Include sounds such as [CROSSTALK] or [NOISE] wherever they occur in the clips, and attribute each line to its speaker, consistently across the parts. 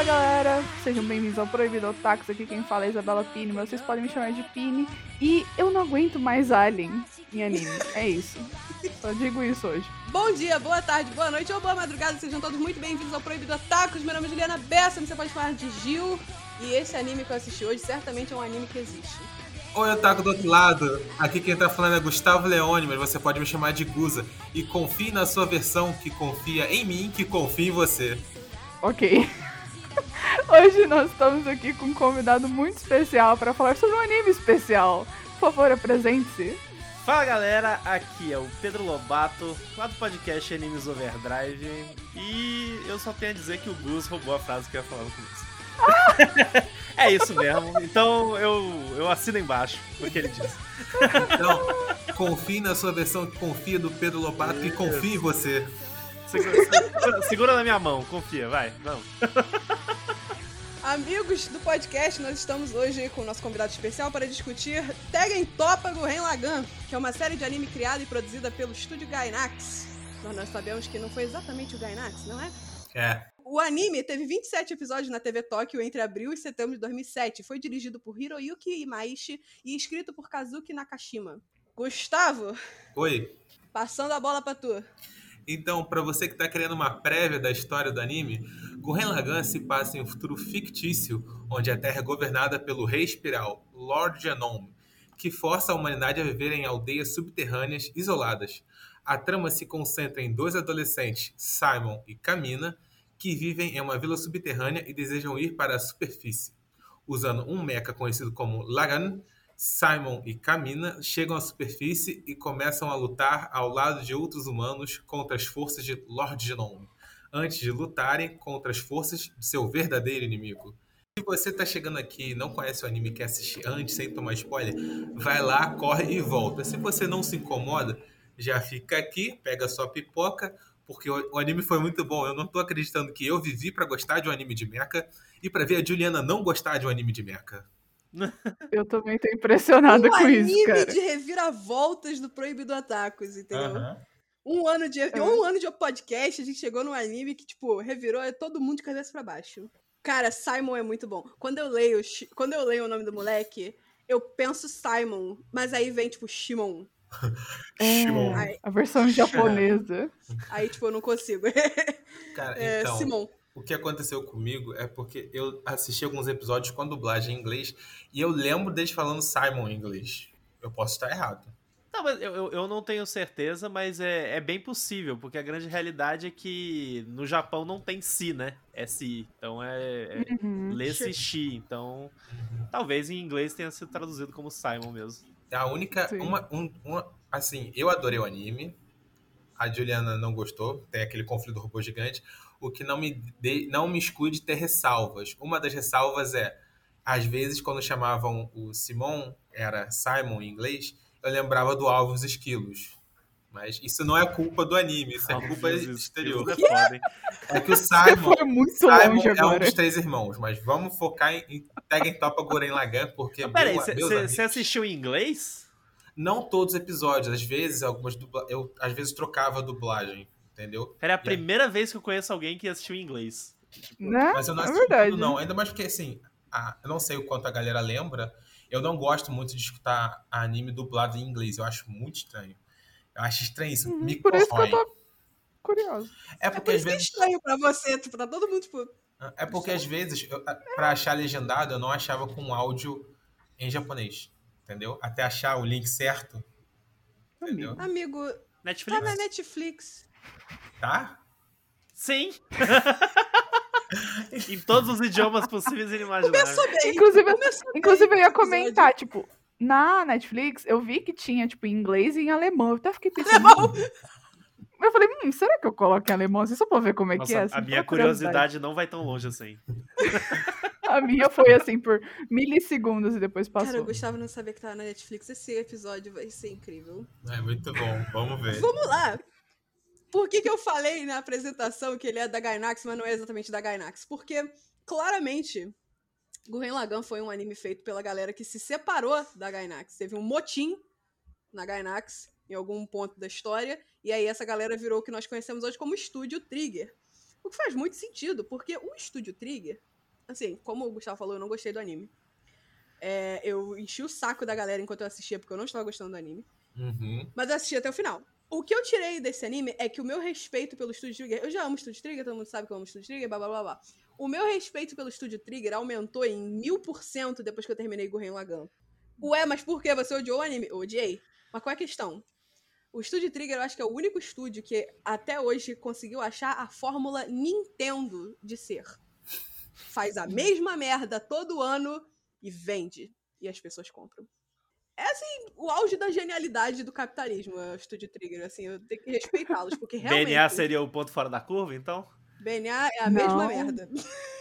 Speaker 1: Fala galera, sejam bem-vindos ao Proibido Otakus, aqui quem fala é Isabela Pini, mas vocês podem me chamar de Pini. E eu não aguento mais Alien em anime, é isso. Só digo isso hoje.
Speaker 2: Bom dia, boa tarde, boa noite ou boa madrugada, sejam todos muito bem-vindos ao Proibido Otakus. Meu nome é Juliana Bessa, você pode falar de Gil. E esse anime que eu assisti hoje certamente é um anime que existe.
Speaker 3: Oi, Otaku do outro lado. Aqui quem tá falando é Gustavo Leone, mas você pode me chamar de Guza. E confie na sua versão que confia em mim, que confia em você.
Speaker 1: Ok. [LAUGHS] Hoje nós estamos aqui com um convidado muito especial para falar sobre um anime especial. Por favor, apresente-se.
Speaker 4: Fala galera, aqui é o Pedro Lobato, lá do podcast Animes Overdrive. E eu só tenho a dizer que o Gus roubou a frase que eu ia falar no começo. [LAUGHS] é isso mesmo. Então eu, eu assino embaixo o que ele disse.
Speaker 3: Então, confie na sua versão que confia do Pedro Lobato, que confia em você.
Speaker 4: Segura, segura, segura na minha mão, confia, vai, vamos.
Speaker 2: Amigos do podcast, nós estamos hoje com o nosso convidado especial para discutir Tegen Topa Gurren Lagann, que é uma série de anime criada e produzida pelo estúdio Gainax. Mas nós sabemos que não foi exatamente o Gainax, não é?
Speaker 3: É.
Speaker 2: O anime teve 27 episódios na TV Tóquio entre abril e setembro de 2007. Foi dirigido por Hiroyuki Imaishi e escrito por Kazuki Nakashima. Gustavo,
Speaker 3: Oi.
Speaker 2: passando a bola pra tu.
Speaker 3: Então, pra você que tá querendo uma prévia da história do anime, Gurren Lagann se passa em um futuro fictício, onde a Terra é governada pelo Rei Espiral, Lord Genome, que força a humanidade a viver em aldeias subterrâneas isoladas. A trama se concentra em dois adolescentes, Simon e Camina, que vivem em uma vila subterrânea e desejam ir para a superfície. Usando um mecha conhecido como Lagan, Simon e Camina chegam à superfície e começam a lutar ao lado de outros humanos contra as forças de Lord Genome, antes de lutarem contra as forças de seu verdadeiro inimigo. Se você tá chegando aqui e não conhece o anime e quer assistir antes, sem tomar spoiler, vai lá, corre e volta. Se você não se incomoda, já fica aqui, pega sua pipoca, porque o, anime foi muito bom. Eu não tô acreditando que eu vivi pra gostar de um anime de mecha e pra ver a Juliana não gostar de um anime de mecha. [LAUGHS]
Speaker 1: Eu também tô impressionada
Speaker 2: um
Speaker 1: com
Speaker 2: anime
Speaker 1: isso, cara.
Speaker 2: de reviravoltas do Proibido Atacos, entendeu? Um ano de
Speaker 1: É.
Speaker 2: um ano de podcast, a gente chegou num anime que, tipo, revirou todo mundo de cabeça pra baixo. Cara, Simon é muito bom. Quando eu leio, quando eu leio o nome do moleque, eu penso Simon, mas aí vem, tipo, Shimon. [LAUGHS]
Speaker 3: Shimon.
Speaker 2: Ai.
Speaker 1: A versão japonesa.
Speaker 2: Aí, tipo, eu não consigo.
Speaker 3: Cara, [LAUGHS]
Speaker 2: É,
Speaker 3: então,
Speaker 2: Simon.
Speaker 3: O que aconteceu comigo é porque eu assisti alguns episódios com a dublagem em inglês e eu lembro deles falando Simon em inglês. Eu posso estar errado.
Speaker 4: Não, mas eu, eu, não tenho certeza, mas é, é bem possível, porque a grande realidade é que no Japão não tem si, né? É si. Então é, é
Speaker 1: Uhum.
Speaker 4: lê-se shi. Então talvez em inglês tenha sido traduzido como Simon mesmo.
Speaker 3: A única.
Speaker 1: Sim.
Speaker 3: Uma, um- uma- assim, eu adorei o anime. A Juliana não gostou. Tem aquele conflito do robô gigante. O que não me, de, não me exclui de ter ressalvas. Uma das ressalvas é, às vezes, quando chamavam o Simon, era Simon em inglês, eu lembrava do Alvos Esquilos. Mas isso não é culpa do anime, isso é culpa
Speaker 4: Óbvio,
Speaker 3: exterior.
Speaker 4: É?
Speaker 3: É que o Simon. Simon é um dos três irmãos, mas vamos focar em, em Tegen Topa Guren Lagan, porque
Speaker 4: Mas Peraí, você assistiu em inglês?
Speaker 3: não todos os episódios, às vezes algumas dubla... eu às vezes trocava a dublagem, entendeu?
Speaker 4: Era a
Speaker 3: E aí-
Speaker 4: primeira vez que eu conheço alguém que assistiu em inglês.
Speaker 1: Né?
Speaker 3: Mas eu não
Speaker 1: é
Speaker 3: assisti
Speaker 1: verdade.
Speaker 3: tudo não, ainda mais porque assim, a- eu não sei o quanto a galera lembra, eu não gosto muito de escutar anime dublado em inglês, eu acho muito estranho. Eu acho estranho isso,
Speaker 1: Uhum,
Speaker 3: me
Speaker 1: Por isso que eu
Speaker 3: corrói.
Speaker 1: tô curiosa.
Speaker 3: É
Speaker 2: É
Speaker 3: porque
Speaker 2: por
Speaker 3: às
Speaker 2: é
Speaker 3: vezes
Speaker 2: estranho pra você, tipo, pra todo mundo, tipo,
Speaker 3: é porque às vezes eu, pra achar legendado eu não achava com áudio em japonês, entendeu? Até achar o link certo, entendeu?
Speaker 2: amigo, tá
Speaker 4: Netflix?
Speaker 2: na Netflix.
Speaker 3: Tá?
Speaker 4: Sim! [LAUGHS] em todos os idiomas possíveis e
Speaker 2: bem.
Speaker 1: Inclusive,
Speaker 2: Começou bem
Speaker 1: inclusive eu ia comentar, tipo, na Netflix, eu vi que tinha, tipo, em inglês e em alemão. Eu até fiquei pensando.
Speaker 2: Alemão?
Speaker 1: Eu falei, hum, será que eu coloco em alemão assim só pra ver como é que
Speaker 4: Nossa,
Speaker 1: é?
Speaker 4: a
Speaker 1: assim,
Speaker 4: minha
Speaker 1: só curiosidade.
Speaker 4: não vai tão longe assim. [LAUGHS]
Speaker 1: A minha foi assim por milissegundos e depois
Speaker 2: Cara,
Speaker 1: passou.
Speaker 2: o Gustavo não sabia que tava na Netflix. Esse episódio vai ser incrível.
Speaker 3: É muito bom, vamos ver.
Speaker 2: Vamos lá! Por que, que eu falei na apresentação que ele é da Gainax, mas não é exatamente da Gainax? Porque, claramente, Gurren Lagann foi um anime feito pela galera que se separou da Gainax. Teve um motim na Gainax, em algum ponto da história, e aí essa galera virou o que nós conhecemos hoje como Estúdio Trigger. O que faz muito sentido, porque o Estúdio Trigger, assim, como o Gustavo falou, eu não gostei do anime. É, eu enchi o saco da galera enquanto eu assistia, porque eu não estava gostando do anime.
Speaker 3: Uhum.
Speaker 2: Mas eu assisti até o final. O que eu tirei desse anime é que o meu respeito pelo Estúdio Trigger. Eu já amo o Estúdio Trigger, todo mundo sabe que eu amo o Estúdio Trigger, blá blá blá blá. O meu respeito pelo Estúdio Trigger aumentou em mil por cento depois que eu terminei Gurren Lagann. Ué, mas por que? Você odiou o anime? Eu odiei. Mas qual é a questão? O Estúdio Trigger eu acho que é o único estúdio que até hoje conseguiu achar a fórmula Nintendo de ser. Faz a mesma merda todo ano e vende. E as pessoas compram. É assim, o auge da genialidade do capitalismo, é o Estúdio Trigger. Assim, eu tenho que respeitá-los, porque [LAUGHS] realmente.
Speaker 4: BNA seria o ponto fora da curva, então?
Speaker 2: BNA é a mesma
Speaker 1: Não.
Speaker 2: merda. [LAUGHS]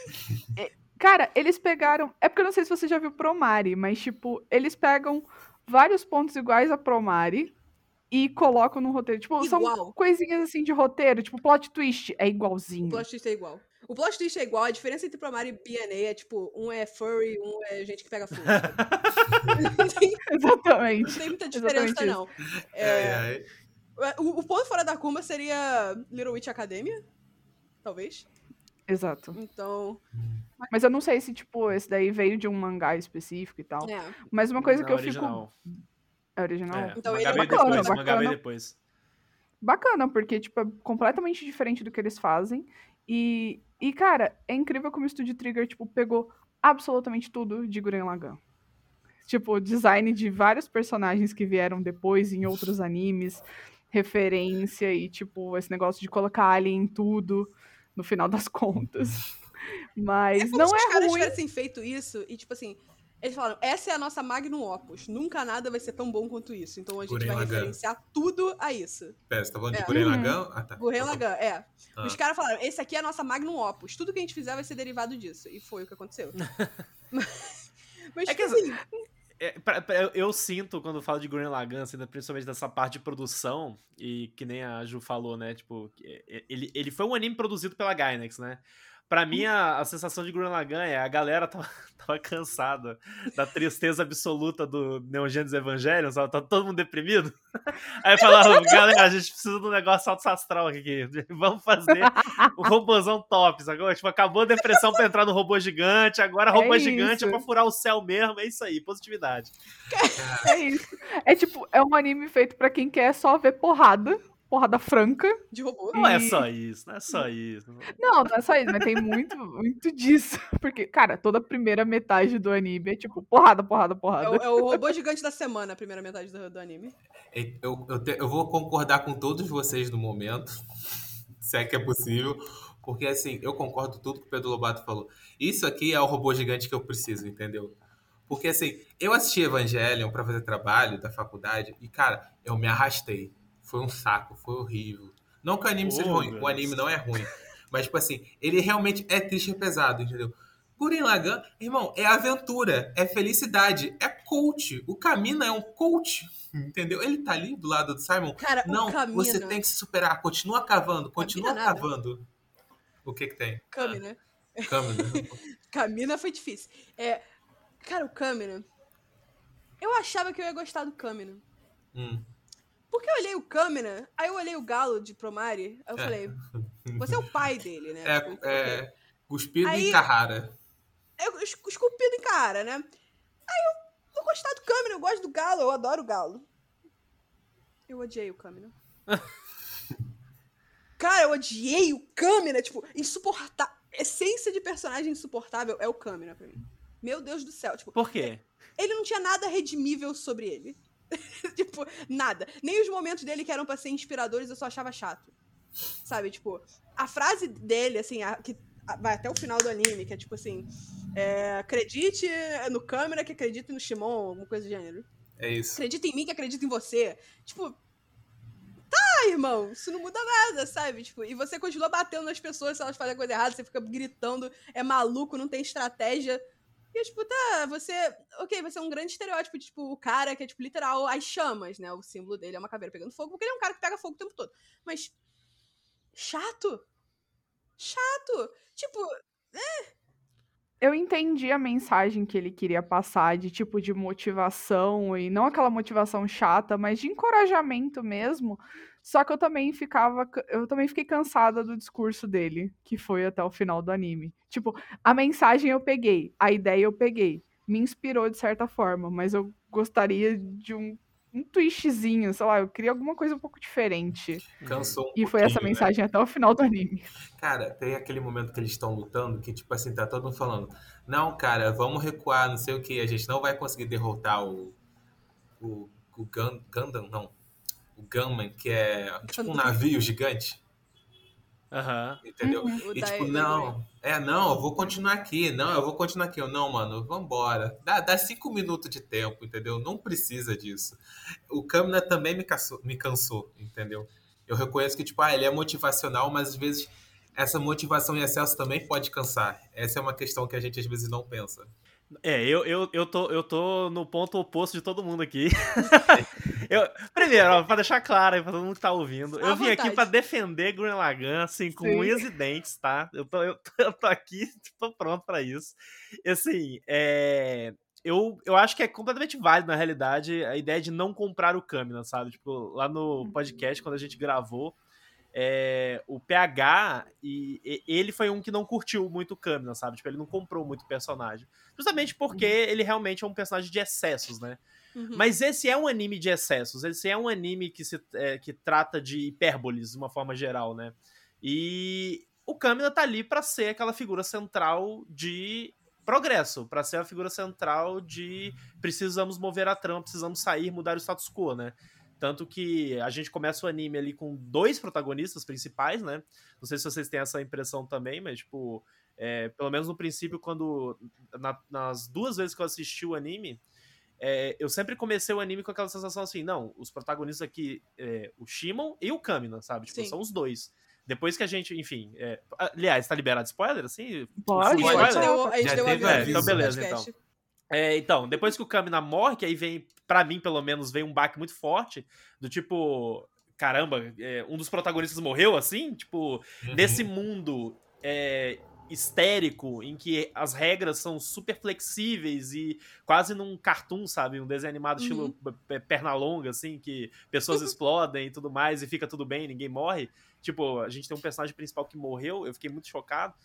Speaker 2: [LAUGHS]
Speaker 1: Cara, eles pegaram. É porque eu não sei se você já viu Promare, mas, tipo, eles pegam vários pontos iguais a Promare e colocam no roteiro. Tipo,
Speaker 2: Igual.
Speaker 1: são coisinhas assim de roteiro, tipo, plot twist é
Speaker 2: O
Speaker 1: igualzinho.
Speaker 2: plot twist é igual. O plot twist é igual, a diferença entre Promare e BNA é tipo, um é furry, um é gente que pega fogo. [LAUGHS] tem, não
Speaker 1: Exatamente.
Speaker 2: tem muita diferença,
Speaker 1: Exatamente
Speaker 2: não.
Speaker 3: É,
Speaker 2: É,
Speaker 3: é.
Speaker 2: o, o ponto fora da curva seria Little Witch Academia, talvez.
Speaker 1: Exato.
Speaker 2: Então,
Speaker 1: Mas eu não sei se, tipo, esse daí veio de um mangá específico e tal.
Speaker 2: é.
Speaker 1: Mas uma coisa
Speaker 4: Não,
Speaker 1: que eu
Speaker 4: original.
Speaker 1: fico. É original?
Speaker 4: É,
Speaker 2: Então ele é
Speaker 1: bacana,
Speaker 4: depois, mangá
Speaker 1: bacana.
Speaker 4: depois.
Speaker 1: Bacana, porque, tipo, é completamente diferente do que eles fazem. E, e cara, é incrível como o Studio Trigger, tipo, pegou absolutamente tudo de Gurren Lagann. Tipo, design de vários personagens que vieram depois em outros animes, referência e, tipo, esse negócio de colocar alien em tudo, no final das [LAUGHS] contas. Mas
Speaker 2: É
Speaker 1: não
Speaker 2: se os
Speaker 1: é
Speaker 2: caras
Speaker 1: ruim.
Speaker 2: tivessem feito isso e, tipo assim, eles falaram, essa é a nossa magnum opus. Nunca nada vai ser tão bom quanto isso. Então a gente
Speaker 3: Gurren
Speaker 2: vai
Speaker 3: Lagann.
Speaker 2: referenciar tudo a isso.
Speaker 3: Pera, você tá falando de
Speaker 2: É.
Speaker 3: Gurren
Speaker 1: Uhum.
Speaker 3: Lagann? Ah, tá.
Speaker 2: Gurren Lagann, é.
Speaker 3: Ah.
Speaker 2: Os caras falaram, esse aqui é a nossa magnum opus. Tudo que a gente fizer vai ser derivado disso. E foi o que aconteceu. [LAUGHS] [LAUGHS] Mas,
Speaker 4: É que
Speaker 2: tipo assim,
Speaker 4: É, pra- pra- eu, eu sinto, quando eu falo de Gurren Lagann, assim, principalmente dessa parte de produção, e que nem a Ju falou, né, tipo, é, ele, ele foi um anime produzido pela Gainax, né? Pra mim, a, a sensação de Gurren Lagann é a galera tava, [LAUGHS] tava cansada da tristeza absoluta do Neon Genesis Evangelion, sabe? Tá todo mundo deprimido. [LAUGHS] Aí falaram, galera, a gente precisa de um negócio alto astral aqui. [LAUGHS] Vamos fazer um robôzão top, sacou? Tipo, acabou a depressão pra entrar no robô gigante, agora
Speaker 1: É
Speaker 4: robô gigante é pra furar o céu mesmo, é isso aí, positividade.
Speaker 1: É isso. É tipo, é um anime feito pra quem quer só ver porrada, porrada franca.
Speaker 2: de robô.
Speaker 4: Não é
Speaker 1: E-
Speaker 4: só isso, não é só isso.
Speaker 1: Não, não é só isso, mas tem muito, muito disso. [LAUGHS] Porque, cara, toda a primeira metade do anime é tipo porrada, porrada,
Speaker 2: É o,
Speaker 1: porrada.
Speaker 2: é o robô gigante da semana, a primeira metade do, do anime.
Speaker 3: Eu, eu, te- eu vou concordar com todos vocês no momento, [LAUGHS] se é que é possível, porque assim, eu concordo com tudo que o Pedro Lobato falou. Isso aqui é o robô gigante que eu preciso, entendeu? Porque assim, eu assisti Evangelion pra fazer trabalho da faculdade e, cara, eu me arrastei. Foi um saco, foi horrível. Não que o anime
Speaker 4: Oh,
Speaker 3: seja ruim, o anime não é ruim. Mas, tipo assim, ele realmente é triste e pesado, entendeu? Gurren Lagann, irmão, é aventura, é felicidade, é coach. O Camina é um coach, entendeu? Ele tá ali do lado do Simon.
Speaker 2: Cara,
Speaker 3: Não,
Speaker 2: o Camina...
Speaker 3: você tem que se superar. Continua cavando, continua
Speaker 2: Camina nada.
Speaker 3: cavando. O que que tem?
Speaker 2: Kami, né?
Speaker 3: Câmera.
Speaker 2: Kamina foi difícil. É, cara, o Kamina... Eu achava que eu ia gostar do Kamina.
Speaker 3: Hum.
Speaker 2: Porque eu olhei o Kamina, aí eu olhei o galo de Promare, aí eu
Speaker 3: É.
Speaker 2: falei, você é o pai dele, né?
Speaker 3: É,
Speaker 2: Tipo,
Speaker 3: é cuspido
Speaker 2: Aí-
Speaker 3: em Carrara.
Speaker 2: Eu es- esculpido em cara, né? Aí eu vou gostar do Kamina, eu gosto do galo, eu adoro o galo. Eu odiei o Kamina. [LAUGHS] Cara, eu odiei o Kamina, tipo, insuportável. Essência de personagem insuportável é o Kamina pra mim. Meu Deus do céu, tipo,
Speaker 4: Por quê?
Speaker 2: ele não tinha nada redimível sobre ele. [LAUGHS] tipo, nada. Nem os momentos dele que eram pra ser inspiradores eu só achava chato. Sabe, tipo, a frase dele, assim, a- que a- vai até o final do anime, que é tipo assim: é, acredite no câmera que acredite no Shimon, alguma coisa do gênero.
Speaker 3: É isso.
Speaker 2: Acredita em mim que acredita em você. Tipo, tá, irmão, isso não muda nada, sabe? Tipo, e você continua batendo nas pessoas se elas fazem a coisa errada, você fica gritando, é maluco, não tem estratégia. E, tipo, tá, você. Ok, você é um grande estereótipo de, tipo, o cara que é, tipo, literal, as chamas, né? O símbolo dele é uma caveira pegando fogo, porque ele é um cara que pega fogo o tempo todo. Mas. Chato? Chato! Tipo,
Speaker 1: Eu entendi a mensagem que ele queria passar de tipo de motivação e não aquela motivação chata, mas de encorajamento mesmo. Só que eu também ficava. ca- Eu também fiquei cansada do discurso dele, que foi até o final do anime. Tipo, a mensagem eu peguei, a ideia eu peguei. Me inspirou de certa forma, mas eu gostaria de um, um twistzinho, sei lá, eu queria alguma coisa um pouco diferente.
Speaker 3: Cansou um
Speaker 1: E foi essa
Speaker 3: né?
Speaker 1: mensagem até o final do anime.
Speaker 3: Cara, tem aquele momento que eles estão lutando que, tipo assim, tá todo mundo falando: Não, cara, vamos recuar, não sei o que, a gente não vai conseguir derrotar o. O, o Gundam, não. O Gunman, que é tipo um
Speaker 2: Gundam.
Speaker 3: navio gigante,
Speaker 4: Aham.
Speaker 3: entendeu?
Speaker 1: Uhum.
Speaker 3: E tipo, não, é, não, eu vou continuar aqui, não, eu vou continuar aqui. Eu, não, mano, vambora. Dá, dá cinco minutos de tempo, entendeu? Não precisa disso. O Kamina também me cansou, me cansou, entendeu? Eu reconheço que, tipo, ah, ele é motivacional, mas às vezes essa motivação em excesso também pode cansar. Essa é uma questão que a gente às vezes não pensa.
Speaker 4: É, eu, eu, eu, tô, eu tô no ponto oposto de todo mundo aqui. [LAUGHS] eu, primeiro, ó, pra deixar claro aí pra todo mundo que tá ouvindo,
Speaker 2: À
Speaker 4: eu vim aqui
Speaker 2: vontade.
Speaker 4: pra defender Gurren Lagann, assim, com
Speaker 1: Sim.
Speaker 4: unhas e dentes, tá? Eu tô, eu, eu tô aqui, tô pronto pra isso. E assim, é, eu, eu acho que é completamente válido, na realidade, a ideia de não comprar o Kamina, sabe? Tipo, lá no podcast, quando a gente gravou, é, o PH, e, e- ele foi um que não curtiu muito o Kamina, sabe? Tipo, ele não comprou muito o personagem. Justamente porque ele realmente é um personagem de excessos, né?
Speaker 2: Uhum.
Speaker 4: Mas esse é um anime de excessos. Esse é um anime que, se, é, que trata de hipérboles de uma forma geral, né? E o Kamina tá ali pra ser aquela figura central de progresso, pra ser a figura central de precisamos mover a trama, precisamos sair, mudar o status quo, né? Tanto que a gente começa o anime ali com dois protagonistas principais, né? Não sei se vocês têm essa impressão também, mas, tipo, é, pelo menos no princípio, quando. na- nas duas vezes que eu assisti o anime, é, eu sempre comecei o anime com aquela sensação assim: não, os protagonistas aqui, é, o Shimon e o Kamina, sabe? Tipo,
Speaker 2: Sim.
Speaker 4: são os dois. Depois que a gente, enfim. é, aliás, tá liberado spoiler, assim?
Speaker 1: Pode,
Speaker 4: Full
Speaker 2: a gente
Speaker 4: spoiler?
Speaker 2: deu, a gente
Speaker 3: Já
Speaker 2: deu
Speaker 3: teve
Speaker 2: aviso no
Speaker 4: Então, beleza,
Speaker 2: podcast.
Speaker 4: É, então, depois que o Kamina morre, que aí vem, pra mim pelo menos, vem um baque muito forte, do tipo, caramba, é, um dos protagonistas morreu assim? Tipo,
Speaker 3: Uhum.
Speaker 4: nesse mundo é, histérico, em que as regras são super flexíveis e quase num cartoon, sabe? Um desenho animado estilo p- perna longa, assim, que pessoas explodem e tudo mais, e fica tudo bem, ninguém morre. Tipo, a gente tem um personagem principal que morreu, eu fiquei muito chocado.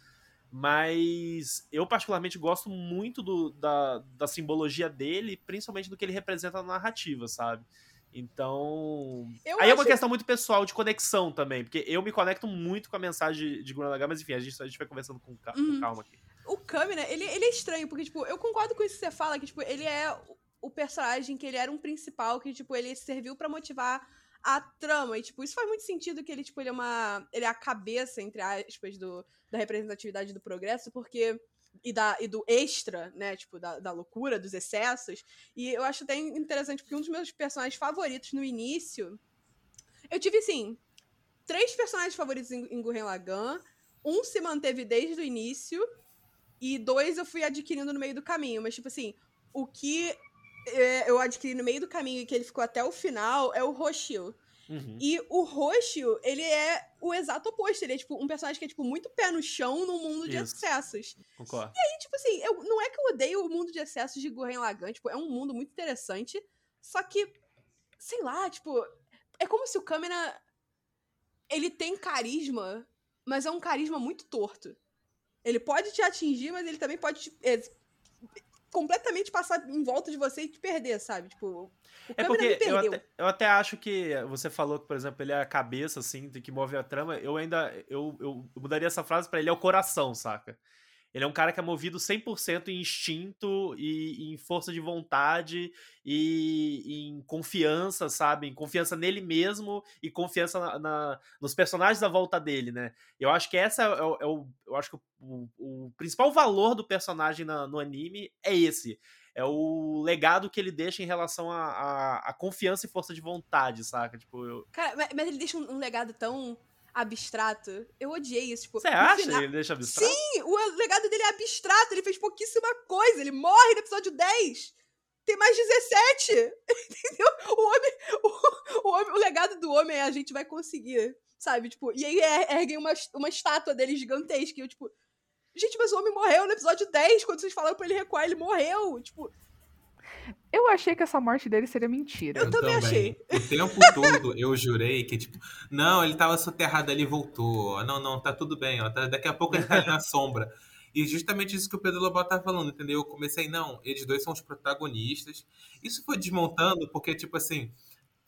Speaker 4: Mas eu particularmente gosto muito do- da, da simbologia dele, principalmente do que ele representa na narrativa, sabe? Então.
Speaker 2: Eu
Speaker 4: Aí é uma questão muito pessoal de conexão também, porque eu me conecto muito com a mensagem de Gurren Lagann, mas enfim, a gente, a gente vai conversando com, ca- com
Speaker 2: Uhum.
Speaker 4: calma aqui.
Speaker 2: O Kami, né, ele, ele é estranho, porque, tipo, eu concordo com isso que você fala, que, tipo, ele é o- personagem que ele era um principal, que, tipo, ele serviu pra motivar a trama. E, tipo, isso faz muito sentido que ele, tipo, ele é uma. Ele é a cabeça, entre aspas, do, da representatividade do progresso, porque. E, da, e do extra, né? Tipo, da, da loucura, dos excessos. E eu acho até interessante, porque um dos meus personagens favoritos no início. Eu tive, assim, três personagens favoritos em, em Gurren Lagann. Um se manteve desde o início. E dois eu fui adquirindo no meio do caminho. Mas, tipo assim, o que eu adquiri no meio do caminho e que ele ficou até o final é o Roshio.
Speaker 4: Uhum.
Speaker 2: E o Roshio, ele é o exato oposto. Ele é, tipo, um personagem que é, tipo, muito pé no chão num mundo de
Speaker 4: Isso.
Speaker 2: excessos.
Speaker 4: Concordo.
Speaker 2: E, tipo assim, eu, não é que eu odeio o mundo de excessos de Gurren Lagann. Tipo, é um mundo muito interessante. Só que, sei lá, tipo... É como se o Kamina... Ele tem carisma, mas é um carisma muito torto. Ele pode te atingir, mas ele também pode te, é, completamente passar em volta de você e te perder, sabe? Tipo, o
Speaker 4: É porque eu até, eu até acho que você falou que, por exemplo, ele é a cabeça, assim, que move a trama. Eu ainda. Eu, eu mudaria essa frase pra ele é o coração, saca? Ele é um cara que é movido 100% em instinto e em força de vontade e em confiança, sabe? Em confiança nele mesmo e confiança na, na- nos personagens à volta dele, né? Eu acho que essa é o, é o- eu acho que o, o principal valor do personagem na- no anime é esse. É o legado que ele deixa em relação à confiança e força de vontade, saca? Tipo, eu...
Speaker 2: Cara, mas ele deixa um, um legado tão abstrato. Eu odiei isso. Tipo,
Speaker 4: Você acha
Speaker 2: final-
Speaker 4: que ele deixa abstrato?
Speaker 2: Sim, o legado dele é abstrato. Ele fez pouquíssima coisa. Ele morre no episódio 10. Tem mais 17. [LAUGHS] Entendeu? O homem. O, o, homem- o legado do homem é a gente vai conseguir. Sabe? Tipo, e aí er- erguem uma, uma estátua dele gigantesca. E eu, tipo. Gente, mas o homem morreu no episódio 10. Quando vocês falaram pra ele recuar, ele morreu. Tipo,
Speaker 1: Eu achei que essa morte dele seria mentira.
Speaker 2: Eu também achei.
Speaker 3: O tempo todo eu jurei que, tipo, não, ele tava soterrado ali e voltou. Não, não, tá tudo bem, ó. tá- daqui a pouco ele tá ali na [LAUGHS] sombra. E justamente isso que o Pedro Lobato tá falando, entendeu? Eu comecei, não, eles dois são os protagonistas. Isso foi desmontando, porque, tipo assim,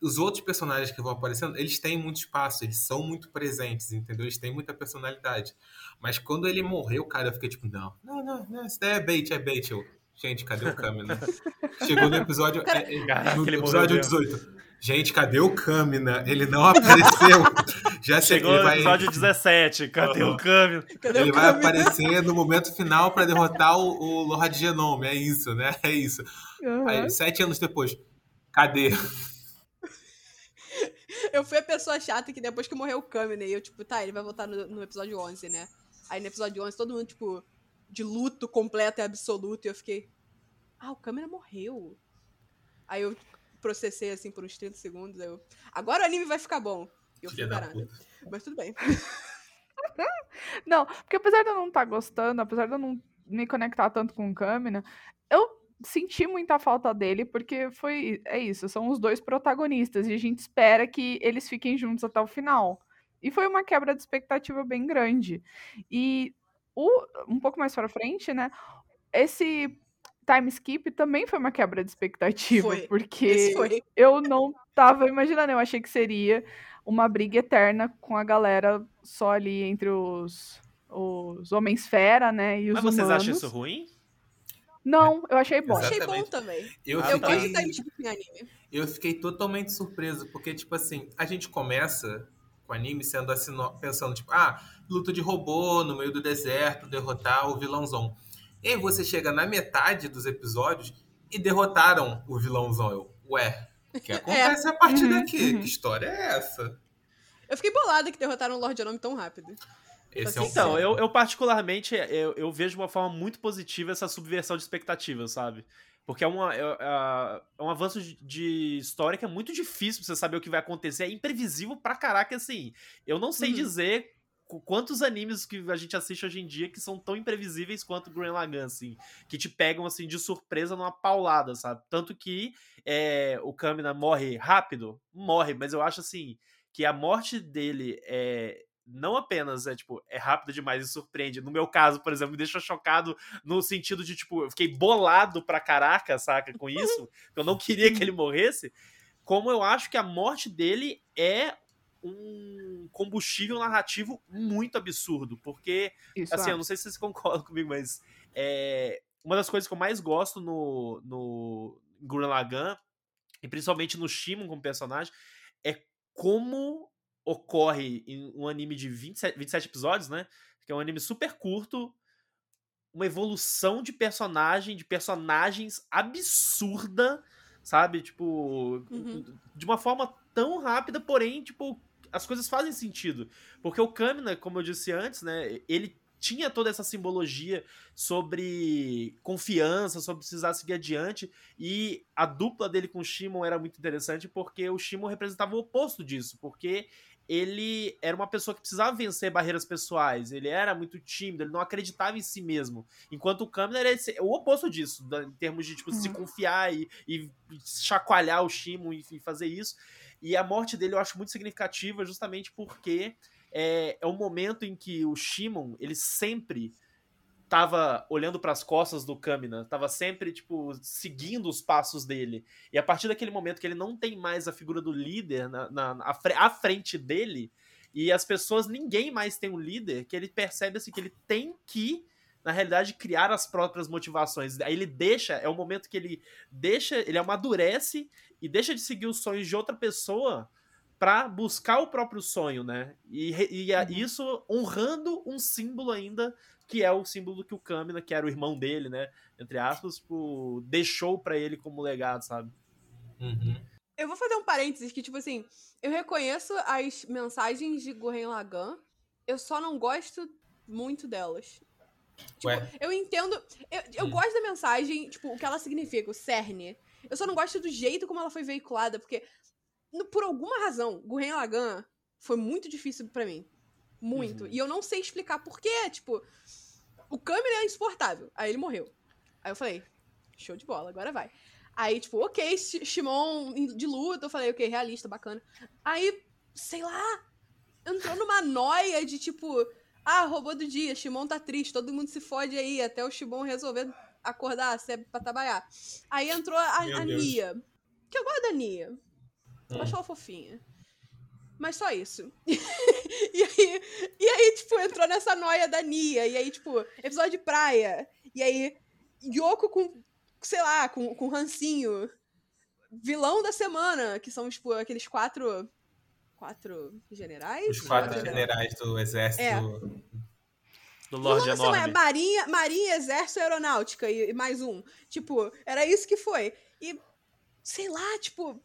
Speaker 3: os outros personagens que vão aparecendo, eles têm muito espaço, eles são muito presentes, entendeu? Eles têm muita personalidade. Mas quando ele morreu, cara, eu fiquei tipo, não, não, não, não isso daí é bait, é bait. Eu, gente, cadê o [LAUGHS] Kamina? Chegou no episódio,
Speaker 2: Cara,
Speaker 3: é, é,
Speaker 4: Caraca,
Speaker 3: no
Speaker 4: ele
Speaker 3: episódio
Speaker 4: morreu
Speaker 3: 18. Gente, cadê o Kamina? Ele não apareceu. [LAUGHS] Já
Speaker 4: Chegou no
Speaker 3: vai,
Speaker 4: episódio 17, cadê
Speaker 3: Aham.
Speaker 4: o câmbio?
Speaker 2: Cadê
Speaker 3: ele
Speaker 2: o
Speaker 3: vai aparecer no momento final pra derrotar o, o Lord Genome. É isso, né? É isso.
Speaker 1: Aham.
Speaker 3: Aí, sete anos depois, cadê?
Speaker 2: Eu fui a pessoa chata que depois que morreu o Kami? E eu, tipo, tá, ele vai voltar no, no episódio 11, né? Aí no episódio 11, todo mundo, tipo, de luto completo e absoluto. E eu fiquei, ah, o Kami morreu. Aí eu processei, assim, por uns 30 segundos. Aí eu, agora o anime vai ficar bom. E eu
Speaker 3: Filha da
Speaker 2: parada. Mas tudo bem. [LAUGHS]
Speaker 1: Não, porque apesar de eu não estar gostando, apesar de eu não me conectar tanto com o Kamina, eu senti muita falta dele, porque foi. É isso, são os dois protagonistas, e a gente espera que eles fiquem juntos até o final. E foi uma quebra de expectativa bem grande. E o, um pouco mais pra frente, né? Esse time skip também foi uma quebra de expectativa,
Speaker 2: Foi.
Speaker 1: porque eu não tava imaginando, eu achei que seria uma briga eterna com a galera só ali entre os, os homens fera, né, e os
Speaker 4: Mas vocês
Speaker 1: humanos.
Speaker 4: acham isso ruim?
Speaker 1: Não, eu achei bom.
Speaker 2: Achei bom também.
Speaker 3: Eu
Speaker 2: eu
Speaker 4: tá.
Speaker 2: gosto de
Speaker 3: fiquei,
Speaker 2: time skip em anime.
Speaker 3: eu fiquei totalmente surpreso, porque, tipo assim, a gente começa com o anime sendo assim, pensando, tipo, ah, luta de robô no meio do deserto, derrotar o vilãozão. E aí você chega na metade dos episódios e derrotaram o vilãozão. Eu, ué, o que [LAUGHS] acontece a partir
Speaker 1: Uhum,
Speaker 3: daqui?
Speaker 1: uhum.
Speaker 3: Que história é essa?
Speaker 2: Eu fiquei bolada que derrotaram o Lord Genome tão rápido.
Speaker 3: Esse é um
Speaker 4: Então,
Speaker 3: ponto.
Speaker 4: eu, eu particularmente, eu, eu vejo de uma forma muito positiva essa subversão de expectativas, sabe? Porque é, uma, é, é- é um avanço de, história que é muito difícil pra você saber o que vai acontecer. É imprevisível pra caraca, assim. Eu não sei
Speaker 2: Uhum.
Speaker 4: dizer qu- quantos animes que a gente assiste hoje em dia que são tão imprevisíveis quanto Gurren Lagann, assim. Que te pegam, assim, de surpresa numa paulada, sabe? Tanto que é, o Kamina morre rápido, morre, mas eu acho, assim, que a morte dele é não apenas é tipo é rápido demais e surpreende. No meu caso, por exemplo, me deixou chocado no sentido de tipo eu fiquei bolado pra caraca, saca, com isso. [LAUGHS] Eu não queria que ele morresse. Como eu acho que a morte dele é um combustível narrativo muito absurdo, porque
Speaker 1: Isso,
Speaker 4: assim,
Speaker 1: ah.
Speaker 4: eu não sei se vocês [LAUGHS] concordam comigo, mas é, uma das coisas que eu mais gosto no, no Gurren Lagann, e principalmente no Shimon como personagem, é como ocorre em um anime de 27, 27 episódios, né? Que é um anime super curto, uma evolução de personagem, de personagens absurda, sabe? Tipo,
Speaker 2: Uhum.
Speaker 4: de uma forma tão rápida, porém, tipo, as coisas fazem sentido. Porque o Kamina, como eu disse antes, né, ele tinha toda essa simbologia sobre confiança, sobre precisar seguir adiante, e a dupla dele com o Shimon era muito interessante porque o Shimon representava o oposto disso, porque ele era uma pessoa que precisava vencer barreiras pessoais, ele era muito tímido, ele não acreditava em si mesmo. Enquanto o era esse- o oposto disso, em termos de tipo, se
Speaker 1: Uhum.
Speaker 4: confiar e, e chacoalhar o Shimon e, e fazer isso. E a morte dele eu acho muito significativa justamente porque é, é um momento em que o Shimon, ele sempre tava olhando para as costas do Kamina, tava sempre tipo seguindo os passos dele. E a partir daquele momento que ele não tem mais a figura do líder na, na, à fre- à frente dele, e as pessoas, ninguém mais tem um líder, que ele percebe assim que ele tem que na realidade criar as próprias motivações. Aí ele deixa, é o momento que ele deixa, ele amadurece e deixa de seguir os sonhos de outra pessoa para buscar o próprio sonho, né? E, e
Speaker 1: Uhum.
Speaker 4: isso honrando um símbolo ainda que é o símbolo que o Kamina, que era o irmão dele, né, entre aspas, tipo, deixou pra ele como legado, sabe?
Speaker 3: Uhum.
Speaker 2: Eu vou fazer um parênteses que, tipo assim, eu reconheço as mensagens de Gurren Lagann, eu só não gosto muito delas. Tipo,
Speaker 3: Ué.
Speaker 2: eu entendo. Eu, eu
Speaker 3: Hum.
Speaker 2: gosto da mensagem, tipo, o que ela significa, o cerne. Eu só não gosto do jeito como ela foi veiculada, porque, no- por alguma razão, Gurren Lagann foi muito difícil pra mim. Muito.
Speaker 4: Uhum.
Speaker 2: E eu não sei explicar por quê. Tipo, o Kamina é insuportável. Aí ele morreu. Aí eu falei, show de bola, agora vai. Aí, tipo, ok, Shi- Shimon de luta, eu falei, ok, realista, bacana. Aí, sei lá, entrou numa noia de tipo, ah, robô do dia, Shimon tá triste, todo mundo se fode aí, até o Shimon resolver acordar, se é pra trabalhar. Aí entrou a, a. Nia. Que eu gosto da Nia. Eu
Speaker 3: Hum.
Speaker 2: acho ela fofinha. Mas só isso. [LAUGHS] e, aí, e aí, tipo, entrou nessa noia da Nia. E aí, tipo, episódio de praia. E aí, Yoko com, sei lá, com, com rancinho. Vilão da semana, que são, tipo, aqueles quatro. Quatro generais?
Speaker 3: Os quatro generais do exército.
Speaker 2: É.
Speaker 4: Do
Speaker 2: Vilão
Speaker 4: Lorde
Speaker 2: da semana é
Speaker 4: Enorme.
Speaker 2: Marinha, Marinha, Exército e Aeronáutica. E, e mais um. Tipo, era isso que foi. E, sei lá, tipo,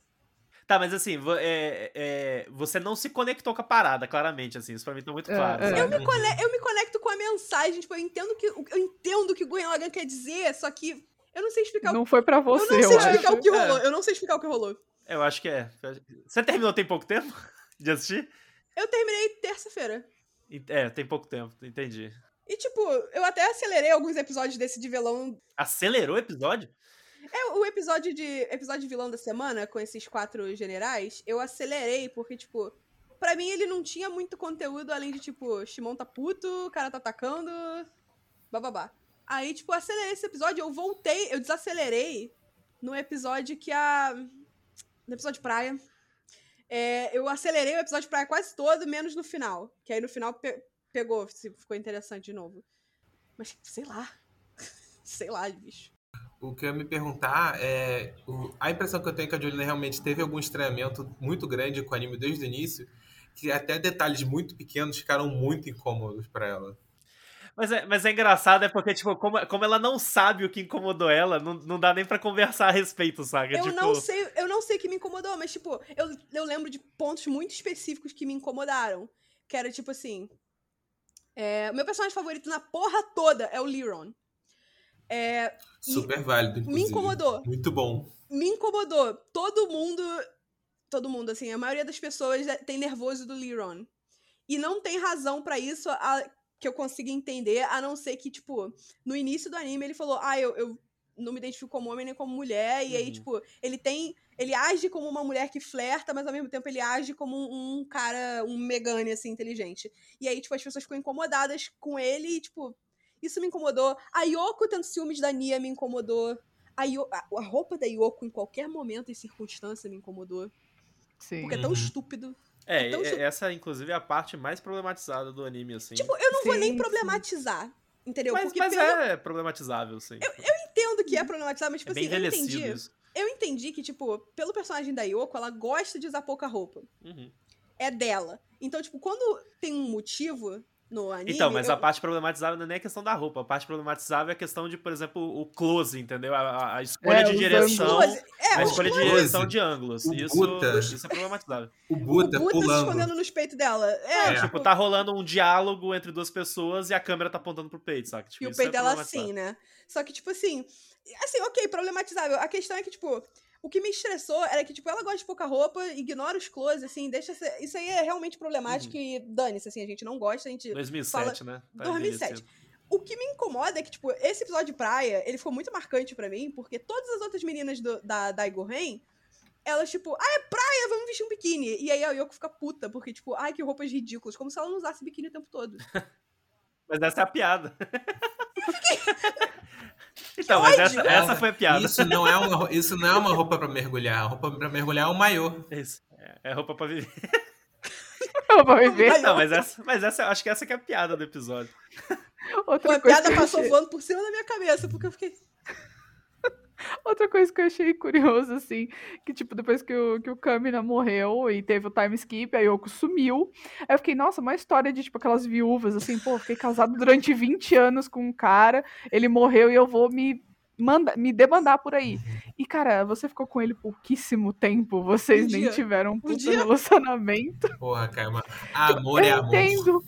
Speaker 4: Tá, mas assim, vo- é- é, você não se conectou com a parada, claramente, assim. Isso pra mim tá muito
Speaker 1: É,
Speaker 4: claro.
Speaker 1: é.
Speaker 2: Eu me, eu me conecto com a mensagem, tipo, eu entendo que eu entendo o que o Lagann quer dizer, só que eu não sei explicar.
Speaker 1: Não foi pra
Speaker 2: eu
Speaker 1: você,
Speaker 2: não
Speaker 1: eu,
Speaker 2: sei explicar
Speaker 1: acho.
Speaker 2: o que
Speaker 4: É.
Speaker 2: rolou. Eu não sei explicar o que rolou.
Speaker 4: Eu acho que é. Você terminou tem pouco tempo [LAUGHS] de assistir?
Speaker 2: Eu terminei terça-feira.
Speaker 4: É, tem pouco tempo, entendi.
Speaker 2: E, tipo, eu até acelerei alguns episódios desse de vilão.
Speaker 4: Acelerou o episódio?
Speaker 2: É, o episódio de episódio de vilão da semana, com esses quatro generais, eu acelerei, porque, tipo, pra mim ele não tinha muito conteúdo além de, tipo, Shimon tá puto, o cara tá atacando, bababá. Aí, tipo, acelerei esse episódio, eu voltei, eu desacelerei no episódio que a. No episódio de praia. É, eu acelerei o episódio praia quase todo, menos no final. Que aí no final pe- pegou, ficou interessante de novo. Mas, sei lá. [LAUGHS] sei lá, bicho.
Speaker 3: O que eu ia me perguntar é. o- a impressão que eu tenho é que a Juliana realmente teve algum estranhamento muito grande com o anime desde o início, que até detalhes muito pequenos ficaram muito incômodos pra ela.
Speaker 4: Mas é, mas é engraçado, é porque, tipo, como, como ela não sabe o que incomodou ela, não, não dá nem pra conversar a respeito, saca?
Speaker 2: Eu
Speaker 4: tipo,
Speaker 2: não sei, eu não sei o que me incomodou, mas tipo, eu, eu lembro de pontos muito específicos que me incomodaram. Que era tipo assim. é, o meu personagem favorito na porra toda é o Liron. É,
Speaker 3: Super válido, inclusive.
Speaker 2: me incomodou.
Speaker 3: Muito bom.
Speaker 2: Me incomodou. Todo mundo. Todo mundo, assim, a maioria das pessoas é- tem nervoso do Liron. E não tem razão pra isso a- que eu consiga entender, a não ser que, tipo, no início do anime ele falou: Ah, eu, eu não me identifico como homem nem como mulher. E aí,
Speaker 4: Uhum.
Speaker 2: tipo, ele tem. Ele age como uma mulher que flerta, mas ao mesmo tempo ele age como um, um cara, um Megane, assim, inteligente. E aí, tipo, as pessoas ficam incomodadas com ele e, tipo, isso me incomodou. A Yoko tendo ciúmes da Nia me incomodou. A, Yo- a- roupa da Yoko em qualquer momento e circunstância me incomodou.
Speaker 1: Sim.
Speaker 2: Porque é tão
Speaker 3: Uhum.
Speaker 2: estúpido.
Speaker 4: É,
Speaker 2: Então,
Speaker 4: e-
Speaker 2: se-
Speaker 4: essa, inclusive, é a parte mais problematizada do anime, assim.
Speaker 2: Tipo, eu não vou nem
Speaker 1: Sim,
Speaker 2: problematizar. Entendeu?
Speaker 4: mas
Speaker 2: Porque
Speaker 4: mas
Speaker 2: pelo-
Speaker 4: é problematizável, sim.
Speaker 2: eu entendo que é problematizar, mas, tipo
Speaker 4: é bem
Speaker 2: assim, eu entendi.
Speaker 4: isso.
Speaker 2: Eu entendi que, tipo, pelo personagem da Yoko, ela gosta de usar pouca roupa.
Speaker 4: Uhum.
Speaker 2: É dela. Então, tipo, quando tem um motivo no anime.
Speaker 4: Então, mas
Speaker 2: eu-
Speaker 4: a parte problematizável não é nem a questão da roupa. A parte problematizável é a questão de, por exemplo, o close, entendeu? A, a- escolha
Speaker 1: É,
Speaker 4: de direção.
Speaker 2: Close. É,
Speaker 4: A escolha de
Speaker 3: close.
Speaker 4: direção de ângulos.
Speaker 3: O
Speaker 4: Isso,
Speaker 3: Buta.
Speaker 4: isso é problematizável.
Speaker 3: O
Speaker 2: o
Speaker 3: Buta
Speaker 2: se
Speaker 3: pulando.
Speaker 2: escondendo nos peitos dela. É,
Speaker 3: É.
Speaker 4: Tipo, tá rolando um diálogo entre duas pessoas e a câmera tá apontando pro peito, saca? Tipo,
Speaker 2: E o
Speaker 4: isso
Speaker 2: peito
Speaker 4: é
Speaker 2: dela assim, né? Só que, tipo assim. Assim, ok, problematizável. A questão é que, tipo, o que me estressou era que, tipo, ela gosta de pouca roupa, ignora os close, assim, deixa. ser- Isso aí é realmente problemático
Speaker 4: Uhum.
Speaker 2: e dane-se, assim, a gente não gosta, a gente.
Speaker 4: 2007, né? Tá
Speaker 2: 2007.
Speaker 4: envelhecido.
Speaker 2: O que me incomoda é que, tipo, esse episódio de praia, ele ficou muito marcante pra mim, porque todas as outras meninas do- da Daigo Ren, elas, tipo, ah, é praia, vamos vestir um biquíni. E aí a Yoko fica puta, porque, tipo, ai, que roupas ridículas, como se ela não usasse biquíni o tempo todo. [LAUGHS]
Speaker 4: Mas essa é a piada. [LAUGHS] então, mas essa, essa foi a piada.
Speaker 3: Isso não é uma, isso não é uma roupa pra mergulhar. A roupa pra mergulhar é um maiô.
Speaker 4: Isso. É, é roupa pra viver.
Speaker 1: Eu vou viver.
Speaker 2: Ai,
Speaker 4: Não, mas essa, mas essa, acho que essa que é a piada do episódio.
Speaker 1: Outra
Speaker 2: Uma
Speaker 1: coisa,
Speaker 2: piada passou
Speaker 1: achei,
Speaker 2: voando por cima da minha cabeça, porque eu fiquei. [LAUGHS]
Speaker 1: outra coisa que eu achei curioso, assim, que, tipo, depois que o, que o Kamina morreu e teve o time skip, a Yoko sumiu. Aí eu fiquei, nossa, uma história de, tipo, aquelas viúvas, assim, pô, fiquei casado durante 20 anos com um cara, ele morreu e eu vou me. Manda, me demandar por aí. E, cara, você ficou com ele pouquíssimo tempo, vocês
Speaker 2: Um
Speaker 1: nem
Speaker 2: dia.
Speaker 1: tiveram um puta
Speaker 2: dia. [LAUGHS]
Speaker 1: relacionamento.
Speaker 3: Porra, cara. mas Amor é
Speaker 1: eu
Speaker 3: amor.
Speaker 1: entendo.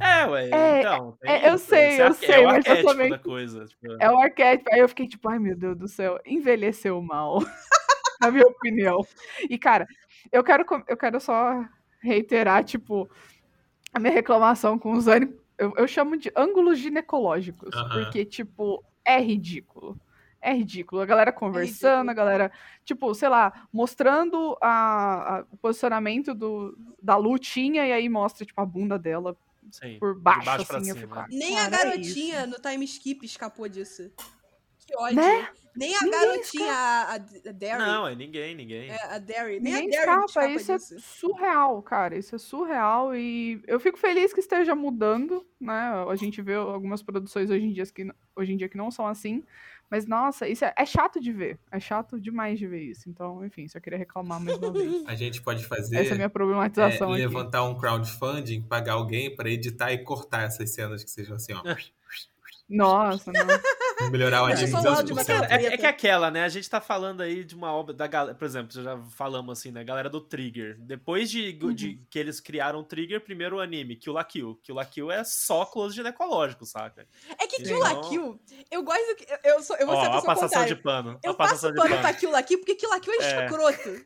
Speaker 4: É, ué,
Speaker 1: É,
Speaker 4: então. tem
Speaker 1: é, eu sei,
Speaker 4: é
Speaker 1: eu sei,
Speaker 4: é o
Speaker 1: mas eu
Speaker 4: arquétipo
Speaker 1: também-
Speaker 4: da coisa. Tipo,
Speaker 1: É o arquétipo. Aí eu fiquei tipo, ai meu Deus do céu, envelheceu mal. [LAUGHS] na minha opinião. E, cara, eu quero, eu quero só reiterar, tipo, a minha reclamação com os ânimos. Eu, eu chamo de ângulos ginecológicos.
Speaker 3: Aham.
Speaker 1: Porque, tipo, é ridículo. é ridículo. A galera conversando,
Speaker 2: ridículo.
Speaker 1: a galera, tipo, sei lá, mostrando a, a- o posicionamento do, da lutinha e aí mostra, tipo, a bunda dela
Speaker 4: Sim,
Speaker 1: por baixo,
Speaker 4: baixo pra
Speaker 1: assim. Eu fico, ah,
Speaker 2: Nem a
Speaker 1: é
Speaker 2: garotinha no time skip escapou disso. Que ódio.
Speaker 1: Né?
Speaker 2: Nem a
Speaker 1: Ninguém
Speaker 2: garotinha, a, a, Derry.
Speaker 4: Não, é ninguém, ninguém.
Speaker 2: É, a Derry. Nem
Speaker 1: Ninguém
Speaker 2: a Derry
Speaker 1: escapa,
Speaker 2: escapa
Speaker 1: isso é
Speaker 2: disso.
Speaker 1: surreal, cara. Isso é surreal e eu fico feliz que esteja mudando, né? A gente vê algumas produções hoje em dia que, hoje em dia que não são assim, mas nossa, isso é, é chato de ver. É chato demais de ver isso. Então, enfim, só queria reclamar mais uma vez. [LAUGHS]
Speaker 3: A gente pode fazer.
Speaker 1: Essa é a minha
Speaker 3: é,
Speaker 1: problematização aqui.
Speaker 3: levantar um crowdfunding, pagar alguém pra editar e cortar essas cenas que sejam assim, ó.
Speaker 1: Nossa, não.
Speaker 3: Melhorar o
Speaker 2: Deixa
Speaker 3: anime
Speaker 2: só o áudio bater
Speaker 3: 200%.
Speaker 2: na
Speaker 4: É, é que aquela, né? A gente tá falando aí de uma obra da galera. Por exemplo, já falamos assim, né? Galera do Trigger. Depois de, de que eles criaram o Trigger, primeiro o anime, Kill la Kill. Kill la Kill é só close ginecológico, saca?
Speaker 2: É que. Kill la
Speaker 4: Então-
Speaker 2: Kill, eu gosto do que. Eu, sou, eu vou ser
Speaker 4: Ó,
Speaker 2: a
Speaker 4: a
Speaker 2: pessoa
Speaker 4: passação
Speaker 2: contrária.
Speaker 4: de pano.
Speaker 2: Eu
Speaker 4: a passação
Speaker 2: passo
Speaker 4: de
Speaker 2: pano pra Kill la Kill porque Kill la Kill é,
Speaker 4: É.
Speaker 2: escroto.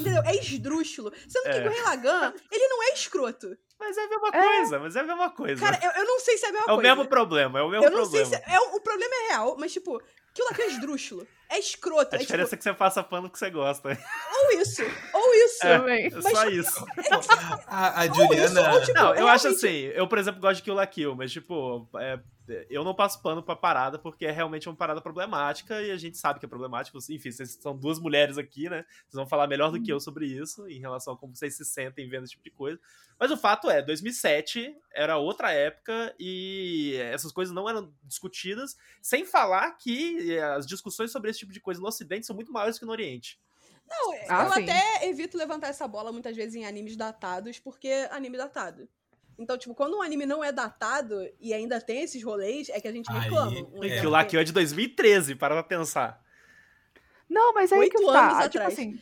Speaker 2: Entendeu? É esdrúxulo. Sendo que
Speaker 4: É.
Speaker 2: Gurren Lagann, ele não é escroto.
Speaker 4: Mas é a mesma
Speaker 1: É.
Speaker 4: coisa, mas é a mesma coisa.
Speaker 2: Cara, eu, eu não sei se é a mesma
Speaker 4: é o
Speaker 2: coisa.
Speaker 4: mesmo problema, é o mesmo
Speaker 2: eu não
Speaker 4: problema.
Speaker 2: sei se é, o, o problema é real, mas tipo, Kill la Kill é esdrúxulo. É escroto.
Speaker 4: A
Speaker 2: é
Speaker 4: diferença é que você passa pano que você gosta.
Speaker 2: tipo, ou isso, ou isso.
Speaker 4: É.
Speaker 1: Também.
Speaker 4: É só isso. [LAUGHS]
Speaker 3: A, a Juliana.
Speaker 2: isso, ou tipo,
Speaker 4: Não, eu acho
Speaker 2: realmente-
Speaker 4: assim, eu, por exemplo, gosto de Kill la Kill, mas, tipo, é, eu não passo pano pra parada porque é realmente uma parada problemática e a gente sabe que é problemático. Enfim, vocês são duas mulheres aqui, né? Vocês vão falar melhor do que eu sobre isso, em relação a como vocês se sentem vendo esse tipo de coisa. Mas o fato é, 2007 era outra época e essas coisas não eram discutidas, sem falar que as discussões sobre esse tipo de coisa no Ocidente são muito maiores que no Oriente.
Speaker 2: Não,
Speaker 1: Ah,
Speaker 2: eu
Speaker 1: sim.
Speaker 2: até evito levantar essa bola muitas vezes em animes datados, porque anime datado. Então, tipo, quando um anime não é datado e ainda tem esses rolês, é que a gente
Speaker 3: Aí,
Speaker 2: reclama. Um
Speaker 3: É.
Speaker 4: Kill la
Speaker 2: que-
Speaker 4: Kill é de 2013, para pra pensar.
Speaker 1: Não, mas aí
Speaker 2: Oito
Speaker 1: que
Speaker 2: anos
Speaker 1: tá. Tipo
Speaker 2: atrás.
Speaker 1: assim.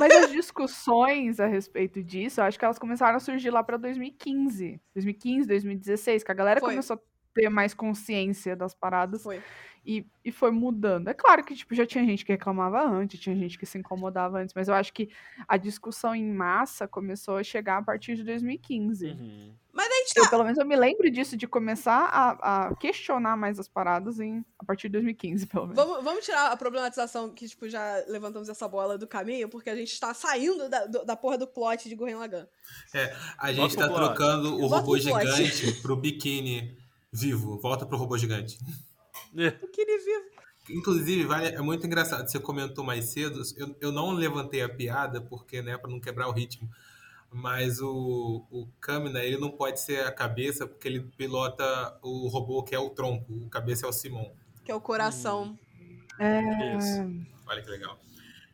Speaker 1: Mas as discussões a respeito disso, eu acho que elas começaram a surgir lá pra 2015. 2015, 2016, que a galera
Speaker 2: Foi.
Speaker 1: começou a ter mais consciência das paradas
Speaker 2: Foi.
Speaker 1: E, e foi mudando. É claro que tipo, já tinha gente que reclamava antes, tinha gente que se incomodava antes, mas eu acho que a discussão em massa começou a chegar a partir de 2015.
Speaker 4: Uhum.
Speaker 2: Mas a gente tá.
Speaker 1: Eu, pelo menos, eu me lembro disso, de começar a, a questionar mais as paradas em, a partir de 2015, pelo menos.
Speaker 2: Vamos, vamos tirar a problematização que, tipo, já levantamos essa bola do caminho, porque a gente tá saindo da, do- da porra do plot de Gurren Lagann.
Speaker 3: A gente tá
Speaker 4: plot.
Speaker 3: trocando o
Speaker 2: Volta
Speaker 3: robô
Speaker 2: pro
Speaker 3: gigante pro biquíni vivo. Volta pro robô gigante.
Speaker 2: O que ele vive.
Speaker 3: Inclusive, vale, é muito engraçado. Você comentou mais cedo. Eu, eu não levantei a piada, porque, né, pra não quebrar o ritmo. Mas o, o Kamina, ele não pode ser a cabeça, porque ele pilota o robô que é o tronco. O cabeça é o Simon.
Speaker 2: Que é o coração.
Speaker 1: É,
Speaker 4: Isso.
Speaker 3: Olha que legal.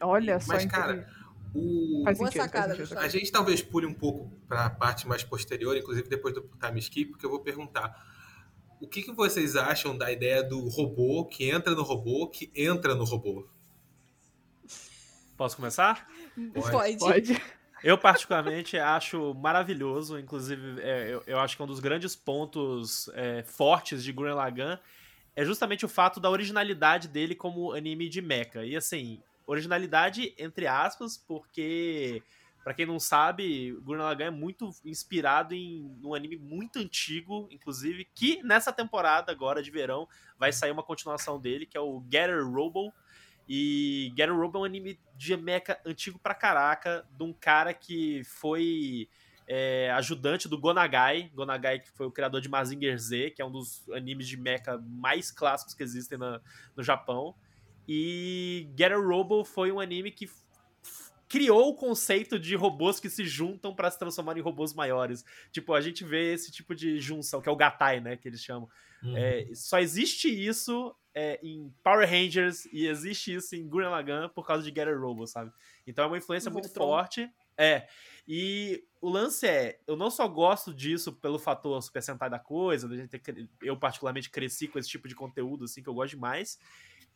Speaker 1: olha só.
Speaker 3: Mas, cara, O,
Speaker 1: faz
Speaker 2: Boa
Speaker 1: sentido,
Speaker 2: sacada,
Speaker 1: faz sentido.
Speaker 3: A gente talvez pule um pouco para a parte mais posterior, inclusive depois do time skip, porque eu vou perguntar. O que, que vocês acham da ideia do robô que entra no robô, que entra no robô?
Speaker 4: Posso começar?
Speaker 3: Pode.
Speaker 2: Pode.
Speaker 1: Pode.
Speaker 4: Eu, particularmente, acho maravilhoso. Inclusive, é, eu, eu acho que um dos grandes pontos é, fortes de Gurren Lagann é justamente o fato da originalidade dele como anime de mecha. E assim, originalidade entre aspas, porque, pra quem não sabe, Gurren Lagann é muito inspirado em um anime muito antigo, inclusive, que nessa temporada agora de verão vai sair uma continuação dele, que é o Getter Robo. E Getter Robo é um anime de mecha antigo pra caraca, de um cara que foi é, ajudante do Gonagai. Gonagai, que foi o criador de Mazinger Z, que é um dos animes de mecha mais clássicos que existem na- no Japão. E Getter Robo foi um anime que criou o conceito de robôs que se juntam pra se transformar em robôs maiores. Tipo, a gente vê esse tipo de junção, que é o Gatai, né, que eles chamam.
Speaker 3: Hum.
Speaker 4: É, só existe isso é, em Power Rangers e existe isso em Gurren Lagann por causa de Getter Robo, sabe? Então é uma influência muito
Speaker 2: Voltron.
Speaker 4: forte. É. E o lance é, eu não só gosto disso pelo fator Super Sentai da coisa, da gente ter eu particularmente cresci com esse tipo de conteúdo assim que eu gosto demais,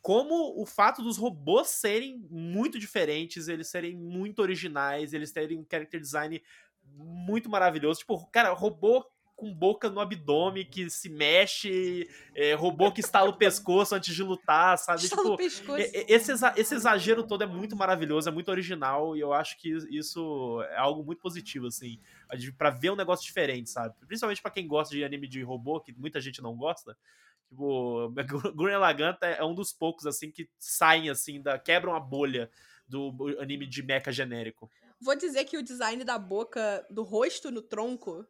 Speaker 4: como o fato dos robôs serem muito diferentes, eles serem muito originais, eles terem um character design muito maravilhoso. Tipo, cara, robô com boca no abdômen que se mexe, é, robô que estala o pescoço antes de lutar, sabe?
Speaker 2: Estala o
Speaker 4: Tipo,
Speaker 2: pescoço.
Speaker 4: esse, exa- esse exagero todo é muito maravilhoso, é muito original, e eu acho que isso é algo muito positivo, assim, pra ver um negócio diferente, sabe? Principalmente pra quem gosta de anime de robô, que muita gente não gosta, Tipo, [LAUGHS] Gurren Lagann é um dos poucos, assim, que saem, assim, da, quebram a bolha do anime de mecha genérico.
Speaker 2: Vou dizer que o design da boca, do rosto no tronco,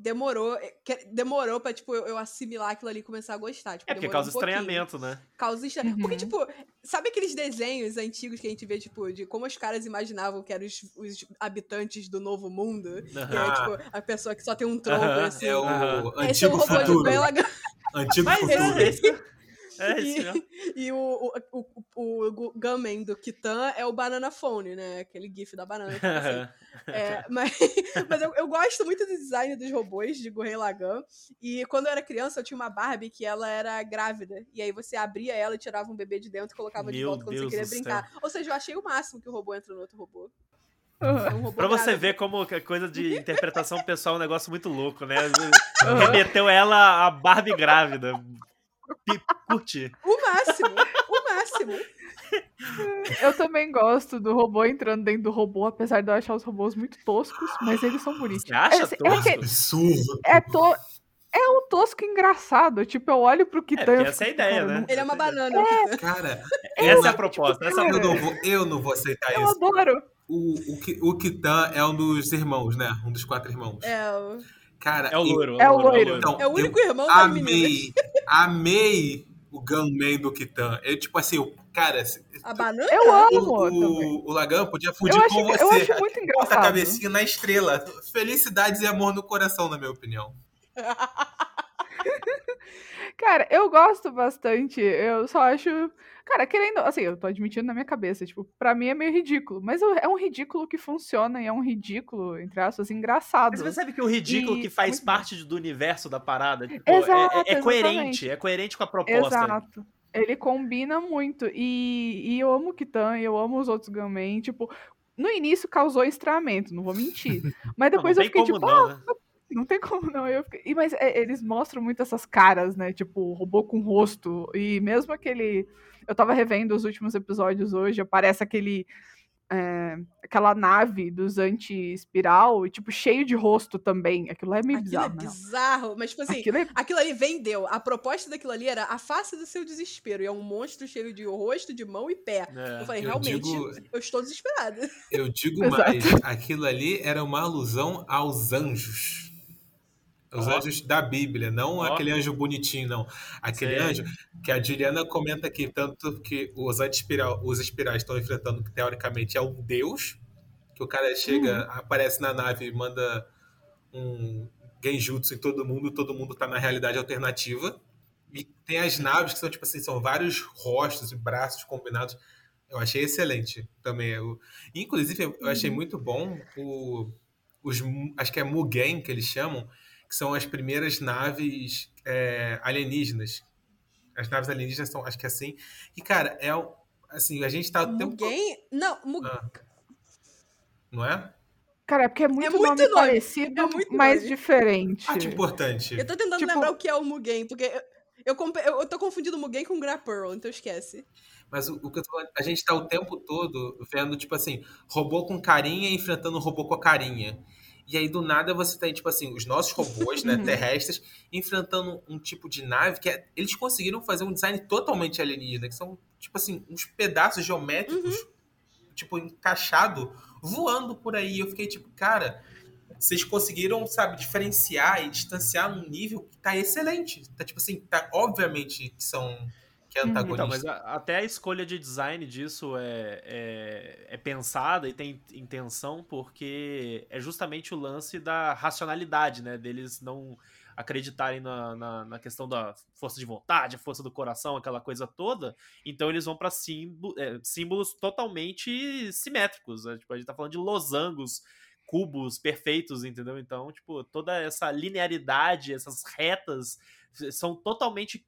Speaker 2: demorou, eh, demorou pra, tipo, eu, assimilar aquilo ali e começar a gostar. Tipo,
Speaker 4: é porque causa um estranhamento, né?
Speaker 2: Causa estranhamento. Uhum. Porque, tipo, sabe aqueles desenhos antigos que a gente vê, tipo, de como os caras imaginavam que eram os, os habitantes do novo mundo? Uhum. E aí, tipo, a pessoa que só tem um tronco, uhum. assim.
Speaker 3: É o uhum. antigo é o futuro. Antigo Mas futuro.
Speaker 4: Esse, é [LAUGHS] isso mesmo.
Speaker 2: E, o, o, o, o Gunman do Kitan é o Banana Phone, né? Aquele gif da banana. Assim. [LAUGHS] é, mas [LAUGHS] mas eu, eu, gosto muito do design dos robôs de Gurren Lagann. E quando eu era criança, eu tinha uma Barbie que ela era grávida. E aí você abria ela e tirava um bebê de dentro e colocava Meu de volta quando Deus você queria brincar. Ou seja, eu achei o máximo que o robô entra no outro robô.
Speaker 4: Uhum. Um pra você ver como a coisa de interpretação pessoal é um negócio muito louco, né? Remeteu ela a Barbie grávida curtir.
Speaker 2: O máximo, o máximo. [LAUGHS]
Speaker 1: Eu também gosto do robô entrando dentro do robô, apesar de eu achar os robôs muito toscos, mas eles são bonitos. Você
Speaker 4: acha é, assim, tosco?
Speaker 1: É,
Speaker 3: Absurdo.
Speaker 1: É, to... é um tosco engraçado. Tipo, eu olho pro Kitan.
Speaker 4: É, essa é a ideia, né?
Speaker 2: Ele é uma banana.
Speaker 3: É. Cara,
Speaker 4: essa é a proposta.
Speaker 3: Tipo,
Speaker 4: essa
Speaker 3: eu, não vou, eu não vou aceitar
Speaker 1: eu
Speaker 3: isso.
Speaker 1: Eu adoro.
Speaker 3: O, o, o Kitan é um dos irmãos, né? Um dos quatro irmãos.
Speaker 2: É, o...
Speaker 3: Cara,
Speaker 4: é o loiro.
Speaker 1: É o loiro.
Speaker 2: Então, é o único irmão
Speaker 3: da amei, [LAUGHS] Amei o Gunman do Kitan. Eu, tipo assim, o cara.
Speaker 2: A banana?
Speaker 1: Eu amo.
Speaker 3: O, o, o Lagan podia fugir com você.
Speaker 1: Eu acho muito engraçado. Bota
Speaker 3: a cabecinha na estrela. Felicidades e amor no coração, na minha opinião. [LAUGHS] [LAUGHS]
Speaker 1: cara, eu gosto bastante. Eu só acho. Cara, querendo. Assim, eu tô admitindo na minha cabeça. Tipo, pra mim é meio ridículo. Mas é um ridículo que funciona e é um ridículo, entre aspas, engraçado.
Speaker 4: Mas você sabe que o ridículo e... que faz parte do universo da parada tipo,
Speaker 1: Exato,
Speaker 4: é, é, coerente. É coerente com a proposta.
Speaker 1: Exato. Ele combina muito. E, e eu amo o Kitan, eu amo os outros Gunmen. Tipo, no início causou estranhamento, não vou mentir. [LAUGHS] Mas depois
Speaker 4: não,
Speaker 1: não eu fiquei tipo,
Speaker 4: não, né?
Speaker 1: Não tem como não. Eu fiquei... Mas é, eles mostram muito essas caras, né? Tipo, robô com rosto. E mesmo aquele eu tava revendo os últimos episódios hoje, aparece aquele. É, aquela nave dos anti-espiral e, tipo, cheio de rosto também. Aquilo é meio
Speaker 2: aquilo
Speaker 1: bizarro.
Speaker 2: é bizarro, mas, tipo assim, aquilo, é... aquilo, ali vendeu. A proposta daquilo ali era a face do seu desespero. E é um monstro cheio de rosto, de mão e pé. É, eu falei, eu realmente, digo... eu estou desesperada.
Speaker 3: Eu digo [LAUGHS] mais, aquilo ali era uma alusão aos anjos. Os oh. anjos da Bíblia, não oh. aquele anjo bonitinho, não. Aquele Sim. anjo que a Juliana comenta aqui, tanto que os espiral, os espirais estão enfrentando, que teoricamente é um deus, que o cara chega, uhum. aparece na nave e manda um genjutsu em todo mundo, todo mundo tá na realidade alternativa. E tem as naves que são, tipo assim, são vários rostos e braços combinados. Eu achei excelente também. Eu, inclusive, eu achei uhum. muito bom o, os, acho que é Mugen, que eles chamam, que são as primeiras naves é, alienígenas. As naves alienígenas são, acho que é assim. E, cara, é assim, a gente tá o
Speaker 2: tempo. Mugen? Não, Mug... ah.
Speaker 3: Não é?
Speaker 1: Cara, é porque é muito, é muito nome, nome, parecido, é muito mas nome. diferente.
Speaker 3: Ah, que importante.
Speaker 2: Eu tô tentando tipo... lembrar o que é o Mugen, porque eu, eu, eu, eu tô confundindo o Mugen com o Grapple, então esquece.
Speaker 3: Mas o, o que eu tô falando, a gente tá o tempo todo vendo, tipo assim, robô com carinha enfrentando robô com a carinha. E aí, do nada, você tem, tipo assim, os nossos robôs, né, uhum. terrestres, enfrentando um tipo de nave que é, eles conseguiram fazer um design totalmente alienígena, que são, tipo assim, uns pedaços geométricos, uhum. tipo, encaixado, voando por aí. Eu fiquei tipo, cara, vocês conseguiram, sabe, diferenciar e distanciar num nível que tá excelente. Tá, tipo assim, tá, obviamente que são que é antagonista. Então,
Speaker 4: mas a, até a escolha de design disso é, é, é, pensada e tem intenção porque é justamente o lance da racionalidade, né? Deles não acreditarem na, na, na questão da força de vontade, a força do coração, aquela coisa toda. Então eles vão para símbolo, é, símbolos totalmente simétricos. Né? Tipo, a gente tá falando de losangos cubos perfeitos, entendeu? Então, tipo, toda essa linearidade, essas retas são totalmente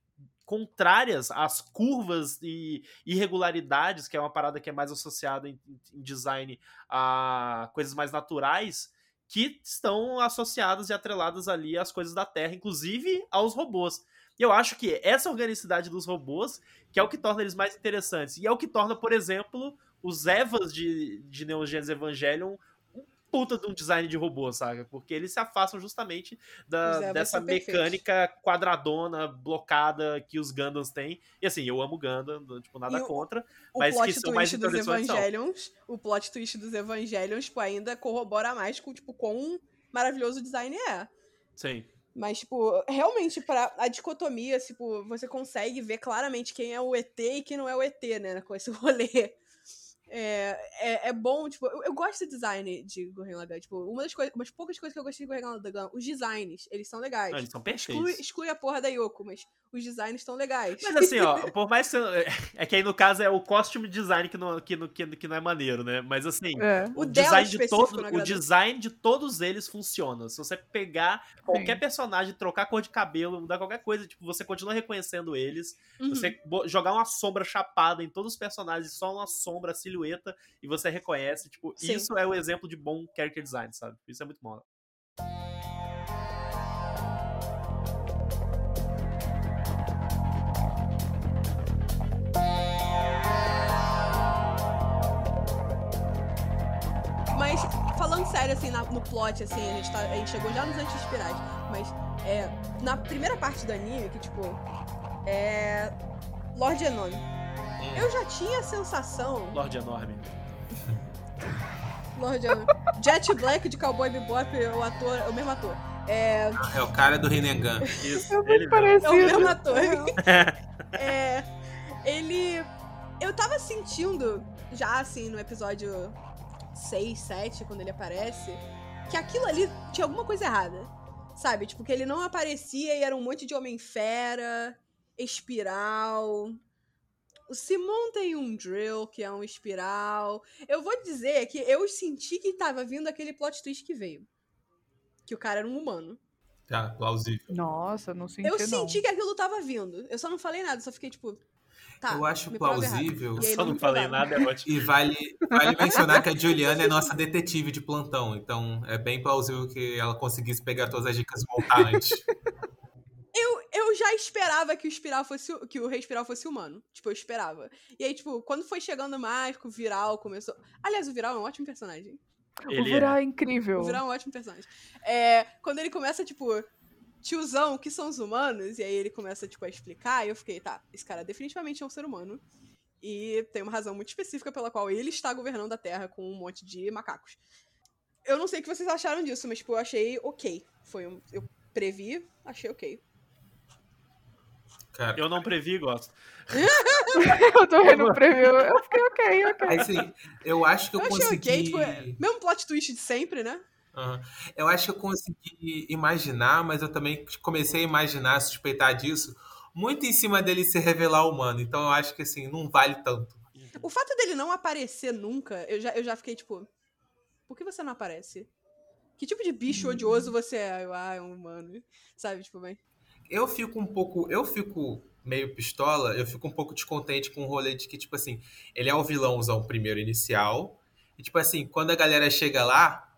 Speaker 4: contrárias às curvas e irregularidades, que é uma parada que é mais associada em, em design a coisas mais naturais, que estão associadas e atreladas ali às coisas da Terra, inclusive aos robôs. E eu acho que essa organicidade dos robôs que é o que torna eles mais interessantes. E é o que torna, por exemplo, os Evas de, de Neon Genesis Evangelion puta de um design de robô, saca? Porque eles se afastam justamente da,
Speaker 2: Zé,
Speaker 4: dessa
Speaker 2: é perfeito.
Speaker 4: mecânica quadradona, blocada que os Gundams têm. E assim, eu amo Gundam, tipo, nada
Speaker 2: o-
Speaker 4: contra.
Speaker 2: O
Speaker 4: Mas que
Speaker 2: plot
Speaker 4: são mais
Speaker 2: twist dos. Evangelions, o plot twist dos Evangelions, tipo, ainda corrobora mais com, tipo, quão maravilhoso o design é.
Speaker 4: Sim.
Speaker 2: Mas, tipo, realmente, para a dicotomia, tipo, você consegue ver claramente quem é o ET e quem não é o ET, né? Com esse [LAUGHS] rolê. É, é, é bom, tipo, eu, eu gosto do design de Gurren Lagann. Tipo, uma das coisas, umas poucas coisas que eu gostei de Gurren Lagann, os designs, eles são legais.
Speaker 4: Não, eles são
Speaker 2: exclui,
Speaker 4: perfeitos.
Speaker 2: exclui a porra da Yoko, mas os designs estão legais.
Speaker 4: Mas assim, ó, [LAUGHS] por mais que. você- [LAUGHS] É que aí no caso é o costume design que não, que, não- que, que não é maneiro, né? Mas assim.
Speaker 1: É.
Speaker 2: O
Speaker 4: O, design de
Speaker 2: específico
Speaker 4: todo,
Speaker 2: não
Speaker 4: o design de todos eles funciona. Se você pegar qualquer personagem, trocar a cor de cabelo, mudar qualquer coisa, tipo, você continua reconhecendo eles.
Speaker 2: Uhum.
Speaker 4: Você jogar uma sombra chapada em todos os personagens, só uma sombra, silhueta, e você reconhece. Tipo,
Speaker 2: Sim.
Speaker 4: isso é o exemplo de bom character design, sabe? Isso é muito bom.
Speaker 2: Mas, falando sério, assim, na- no plot, assim, a gente, tá- a gente chegou já nos anti-espirais, mas é, na primeira parte do anime, que, tipo, é. Lord Enome. Eu já tinha a sensação.
Speaker 4: Lorde Enorme. [LAUGHS]
Speaker 2: Lord Enome. Jet Black de Cowboy Bebop, o ator, é o mesmo ator. É,
Speaker 3: É o cara do Rinnegan.
Speaker 4: Isso,
Speaker 1: É
Speaker 4: ele
Speaker 1: muito parecido.
Speaker 2: é o mesmo ator. [LAUGHS] É, ele. Eu tava sentindo, já assim, no episódio 6, 7, quando ele aparece, que aquilo ali tinha alguma coisa errada. Sabe? Tipo, que ele não aparecia e era um monte de Homem-Fera, Espiral. O Simon tem um drill, que é um espiral. Eu vou dizer que eu senti que tava vindo aquele plot twist que veio. Que o cara era um humano.
Speaker 3: Tá, plausível.
Speaker 1: Nossa, não senti
Speaker 2: Eu
Speaker 1: não.
Speaker 2: senti que aquilo tava vindo. Eu só não falei nada, só fiquei tipo. Tá,
Speaker 3: eu acho plausível.
Speaker 2: E aí
Speaker 4: Só
Speaker 2: não
Speaker 4: falei nada, é [LAUGHS] ótimo.
Speaker 3: E vale, vale mencionar que a Juliana é nossa detetive de plantão, então é bem plausível que ela conseguisse pegar todas as dicas e voltar antes. [LAUGHS]
Speaker 2: Eu, já esperava que o espiral fosse que o rei espiral fosse humano. Tipo, eu esperava. E aí, tipo, quando foi chegando mais, o viral começou. Aliás, o viral é um ótimo personagem.
Speaker 1: O
Speaker 4: Ele
Speaker 1: Viral
Speaker 4: é.
Speaker 1: é incrível.
Speaker 2: O viral é um ótimo personagem. É, quando ele começa, tipo, tiozão, o que são os humanos? E aí ele começa, tipo, a explicar, e eu fiquei, tá, esse cara definitivamente é um ser humano. E tem uma razão muito específica pela qual ele está governando a Terra com um monte de macacos. Eu não sei o que vocês acharam disso, mas, tipo, eu achei ok. Foi um, eu previ, achei ok.
Speaker 3: Cara,
Speaker 4: Eu não previ e gosto. [LAUGHS]
Speaker 1: eu tô vendo o preview. Eu fiquei ok, ok.
Speaker 3: assim, eu acho que eu,
Speaker 2: Eu achei
Speaker 3: consegui.
Speaker 2: ok, tipo, é, mesmo plot twist de sempre, né?
Speaker 3: Aham. Eu acho que eu consegui imaginar, mas eu também comecei a imaginar, suspeitar disso, muito em cima dele se revelar humano. Então eu acho que assim, não vale tanto.
Speaker 2: O fato dele não aparecer nunca, eu já, eu já fiquei tipo. Por que você não aparece? Que tipo de bicho odioso você é? Eu, ah, é um humano. Sabe, tipo, bem.
Speaker 3: Eu fico um pouco. Eu fico meio pistola, eu fico um pouco descontente com o rolê de que, tipo assim, ele é o vilãozão primeiro inicial. E, tipo assim, quando a galera chega lá,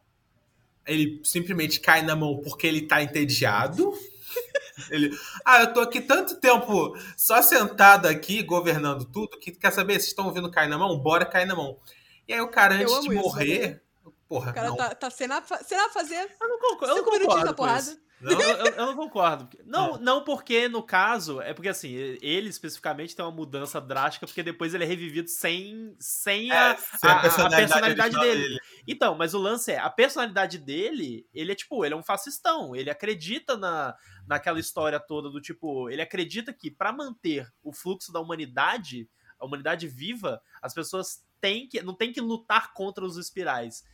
Speaker 3: ele simplesmente cai na mão porque ele tá entediado. [LAUGHS] Ele, ah, eu tô aqui tanto tempo só sentado aqui, governando tudo, que quer saber? Vocês estão ouvindo cair na mão? Bora cair na mão. E aí o cara,
Speaker 2: Eu
Speaker 3: antes de
Speaker 2: isso,
Speaker 3: morrer. Porra,
Speaker 2: O cara
Speaker 3: não.
Speaker 2: tá, tá sem nada fazer.
Speaker 4: Eu não concordo. Eu não concordo com
Speaker 2: porrada.
Speaker 4: isso.
Speaker 3: Não?
Speaker 4: Eu, eu- não concordo. Não, não porque, no caso, é porque assim, ele especificamente tem uma mudança drástica, porque depois ele é revivido sem, sem a,
Speaker 3: É, sem
Speaker 4: a- a personalidade
Speaker 3: original
Speaker 4: dele. Então, mas o lance é, a personalidade dele, ele é tipo, ele é um fascistão, ele acredita na, naquela história toda do tipo, ele acredita que pra manter o fluxo da humanidade, a humanidade viva, as pessoas têm que, não tem que lutar contra os espirais.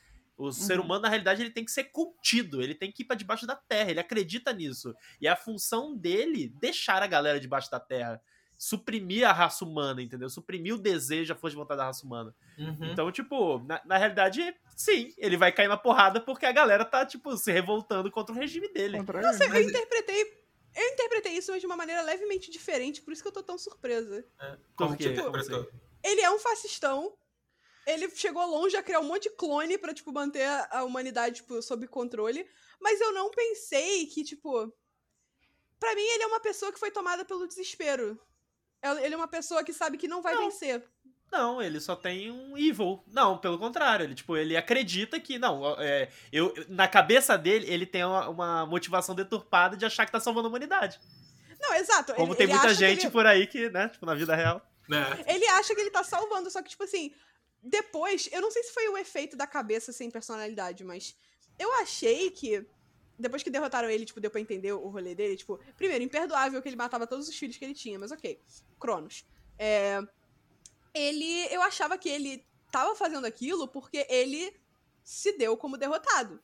Speaker 4: O ser
Speaker 1: Uhum.
Speaker 4: humano, na realidade, ele tem que ser cultido, ele tem que ir pra debaixo da terra, ele acredita nisso. E é a função dele deixar a galera debaixo da terra. Suprimir a raça humana, entendeu? Suprimir o desejo, a força de vontade da raça humana.
Speaker 3: Uhum.
Speaker 4: Então, tipo, na, na realidade, sim, ele vai cair na porrada porque a galera tá, tipo, se revoltando contra o regime dele.
Speaker 1: Contra
Speaker 2: Não sei,
Speaker 1: ele.
Speaker 2: eu interpretei. Eu interpretei isso, mas de uma maneira levemente diferente, por isso que eu tô tão surpresa.
Speaker 3: Como que
Speaker 4: Como assim?
Speaker 3: interpretou?
Speaker 2: Ele é um fascistão. Ele chegou longe a criar um monte de clone pra, tipo, manter a- a humanidade, tipo, sob controle. Mas eu não pensei que, tipo. Pra mim, ele é uma pessoa que foi tomada pelo desespero. El- Ele é uma pessoa que sabe que não vai
Speaker 4: Não.
Speaker 2: vencer.
Speaker 4: Não, ele só tem um evil. Não, pelo contrário, ele tipo, ele acredita que não, é, eu na cabeça dele, ele tem uma, uma motivação deturpada de achar que tá salvando a humanidade.
Speaker 2: Não, exato.
Speaker 4: Como
Speaker 2: ele,
Speaker 4: tem
Speaker 2: ele
Speaker 4: muita gente
Speaker 2: ele-
Speaker 4: por aí que, né, tipo, na vida real.
Speaker 3: Né?
Speaker 2: Ele acha que ele tá salvando, só que, tipo assim, depois, eu não sei se foi o efeito da cabeça sem personalidade, mas eu achei que. Depois que derrotaram ele, tipo, deu pra entender o rolê dele, tipo, primeiro, imperdoável que ele matava todos os filhos que ele tinha, mas ok. Cronos. É, ele. Eu achava que ele tava fazendo aquilo porque ele se deu como derrotado.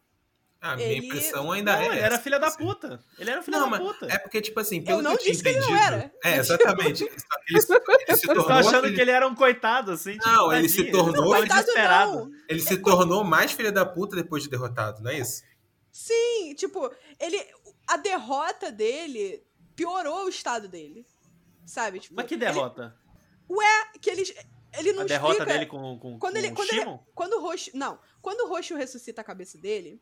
Speaker 3: A minha
Speaker 2: Ele-
Speaker 3: impressão ainda
Speaker 4: Não,
Speaker 3: é.
Speaker 4: ele era filha da
Speaker 3: assim.
Speaker 4: puta. Ele era filha
Speaker 3: Não,
Speaker 4: da puta.
Speaker 3: É porque, tipo assim, pelo
Speaker 2: Eu não
Speaker 3: que
Speaker 2: disse que ele não era.
Speaker 3: É, exatamente. Ele, se- ele se [LAUGHS]
Speaker 4: Você
Speaker 3: tornou.
Speaker 4: tá achando que ele era um coitado, assim? tipo,
Speaker 3: Não, ele se tornou- Não,
Speaker 4: desesperado.
Speaker 3: Ele se tornou mais filha da puta depois de derrotado, não é isso?
Speaker 2: Sim, tipo, ele. A derrota dele piorou o estado dele. Sabe? Tipo,
Speaker 4: Mas que
Speaker 2: ele-
Speaker 4: derrota?
Speaker 2: que ele, ele não
Speaker 4: a derrota
Speaker 2: explica...
Speaker 4: dele com, com,
Speaker 2: Quando
Speaker 4: com
Speaker 2: ele-
Speaker 4: o
Speaker 2: quando ele-? Quando o Roxo... Não. Quando o Roxo ressuscita a cabeça dele,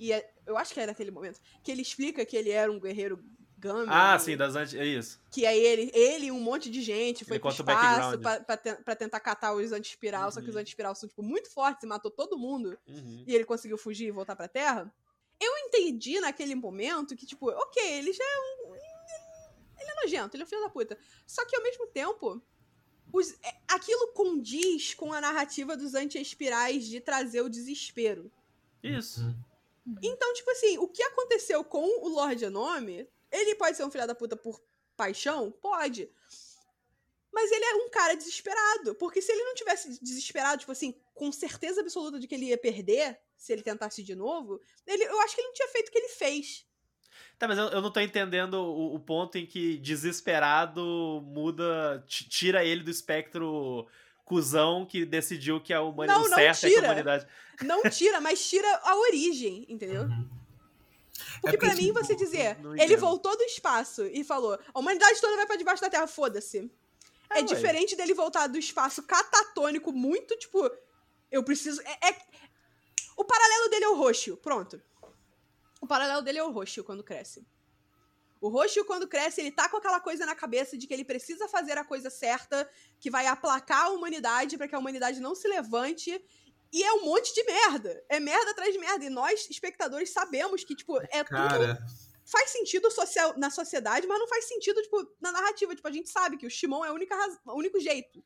Speaker 2: e é- eu acho que é naquele momento, que ele explica que ele era um guerreiro Gami.
Speaker 4: Ah, sim, das antes. É isso.
Speaker 2: Que aí ele, ele e um monte de gente foi
Speaker 4: Ele
Speaker 2: pro espaço pra, pra, ten- pra tentar catar os anti-espiral, só que os
Speaker 4: Uhum.
Speaker 2: anti-espiral são, tipo, muito fortes e matou todo mundo.
Speaker 4: Uhum.
Speaker 2: e ele conseguiu fugir e voltar pra Terra, eu entendi naquele momento que, tipo, ok, ele já é um. Ele é nojento, ele é um filho da puta. Só que ao mesmo tempo, os- é, aquilo condiz com a narrativa dos anti-espirais de trazer o desespero.
Speaker 4: Isso.
Speaker 2: Então, tipo assim, o que aconteceu com o Lord Anome, ele pode ser um filho da puta por paixão? Pode. Mas ele é um cara desesperado. Porque se ele não tivesse desesperado, tipo assim, com certeza absoluta de que ele ia perder, se ele tentasse de novo, ele, eu acho que ele não tinha feito o que ele fez.
Speaker 4: Tá, mas eu, eu não tô entendendo o, o ponto em que desesperado muda, ti- tira ele do espectro cuzão que decidiu que a humanidade,
Speaker 2: Não, não
Speaker 4: certo é que a
Speaker 2: tira.
Speaker 4: humanidade.
Speaker 2: Não tira, mas tira a origem, entendeu?
Speaker 3: Uhum.
Speaker 2: Porque
Speaker 3: É
Speaker 2: pra mim, você dizer, ele voltou do espaço e falou, a humanidade toda vai pra debaixo da Terra, foda-se. É,
Speaker 4: ué.
Speaker 2: diferente dele voltar do espaço catatônico, muito tipo. Eu preciso. É, é- O paralelo dele é o roxo. Pronto. O paralelo dele é o roxo quando cresce. O roxo, quando cresce, ele tá com aquela coisa na cabeça de que ele precisa fazer a coisa certa, que vai aplacar a humanidade pra que a humanidade não se levante. E é um monte de merda. É merda atrás de merda. E nós, espectadores, sabemos que, tipo, é tudo
Speaker 3: Cara,
Speaker 2: faz sentido social, na sociedade, mas não faz sentido, tipo, na narrativa. Tipo, a gente sabe que o Shimon é o, única raz- o único jeito.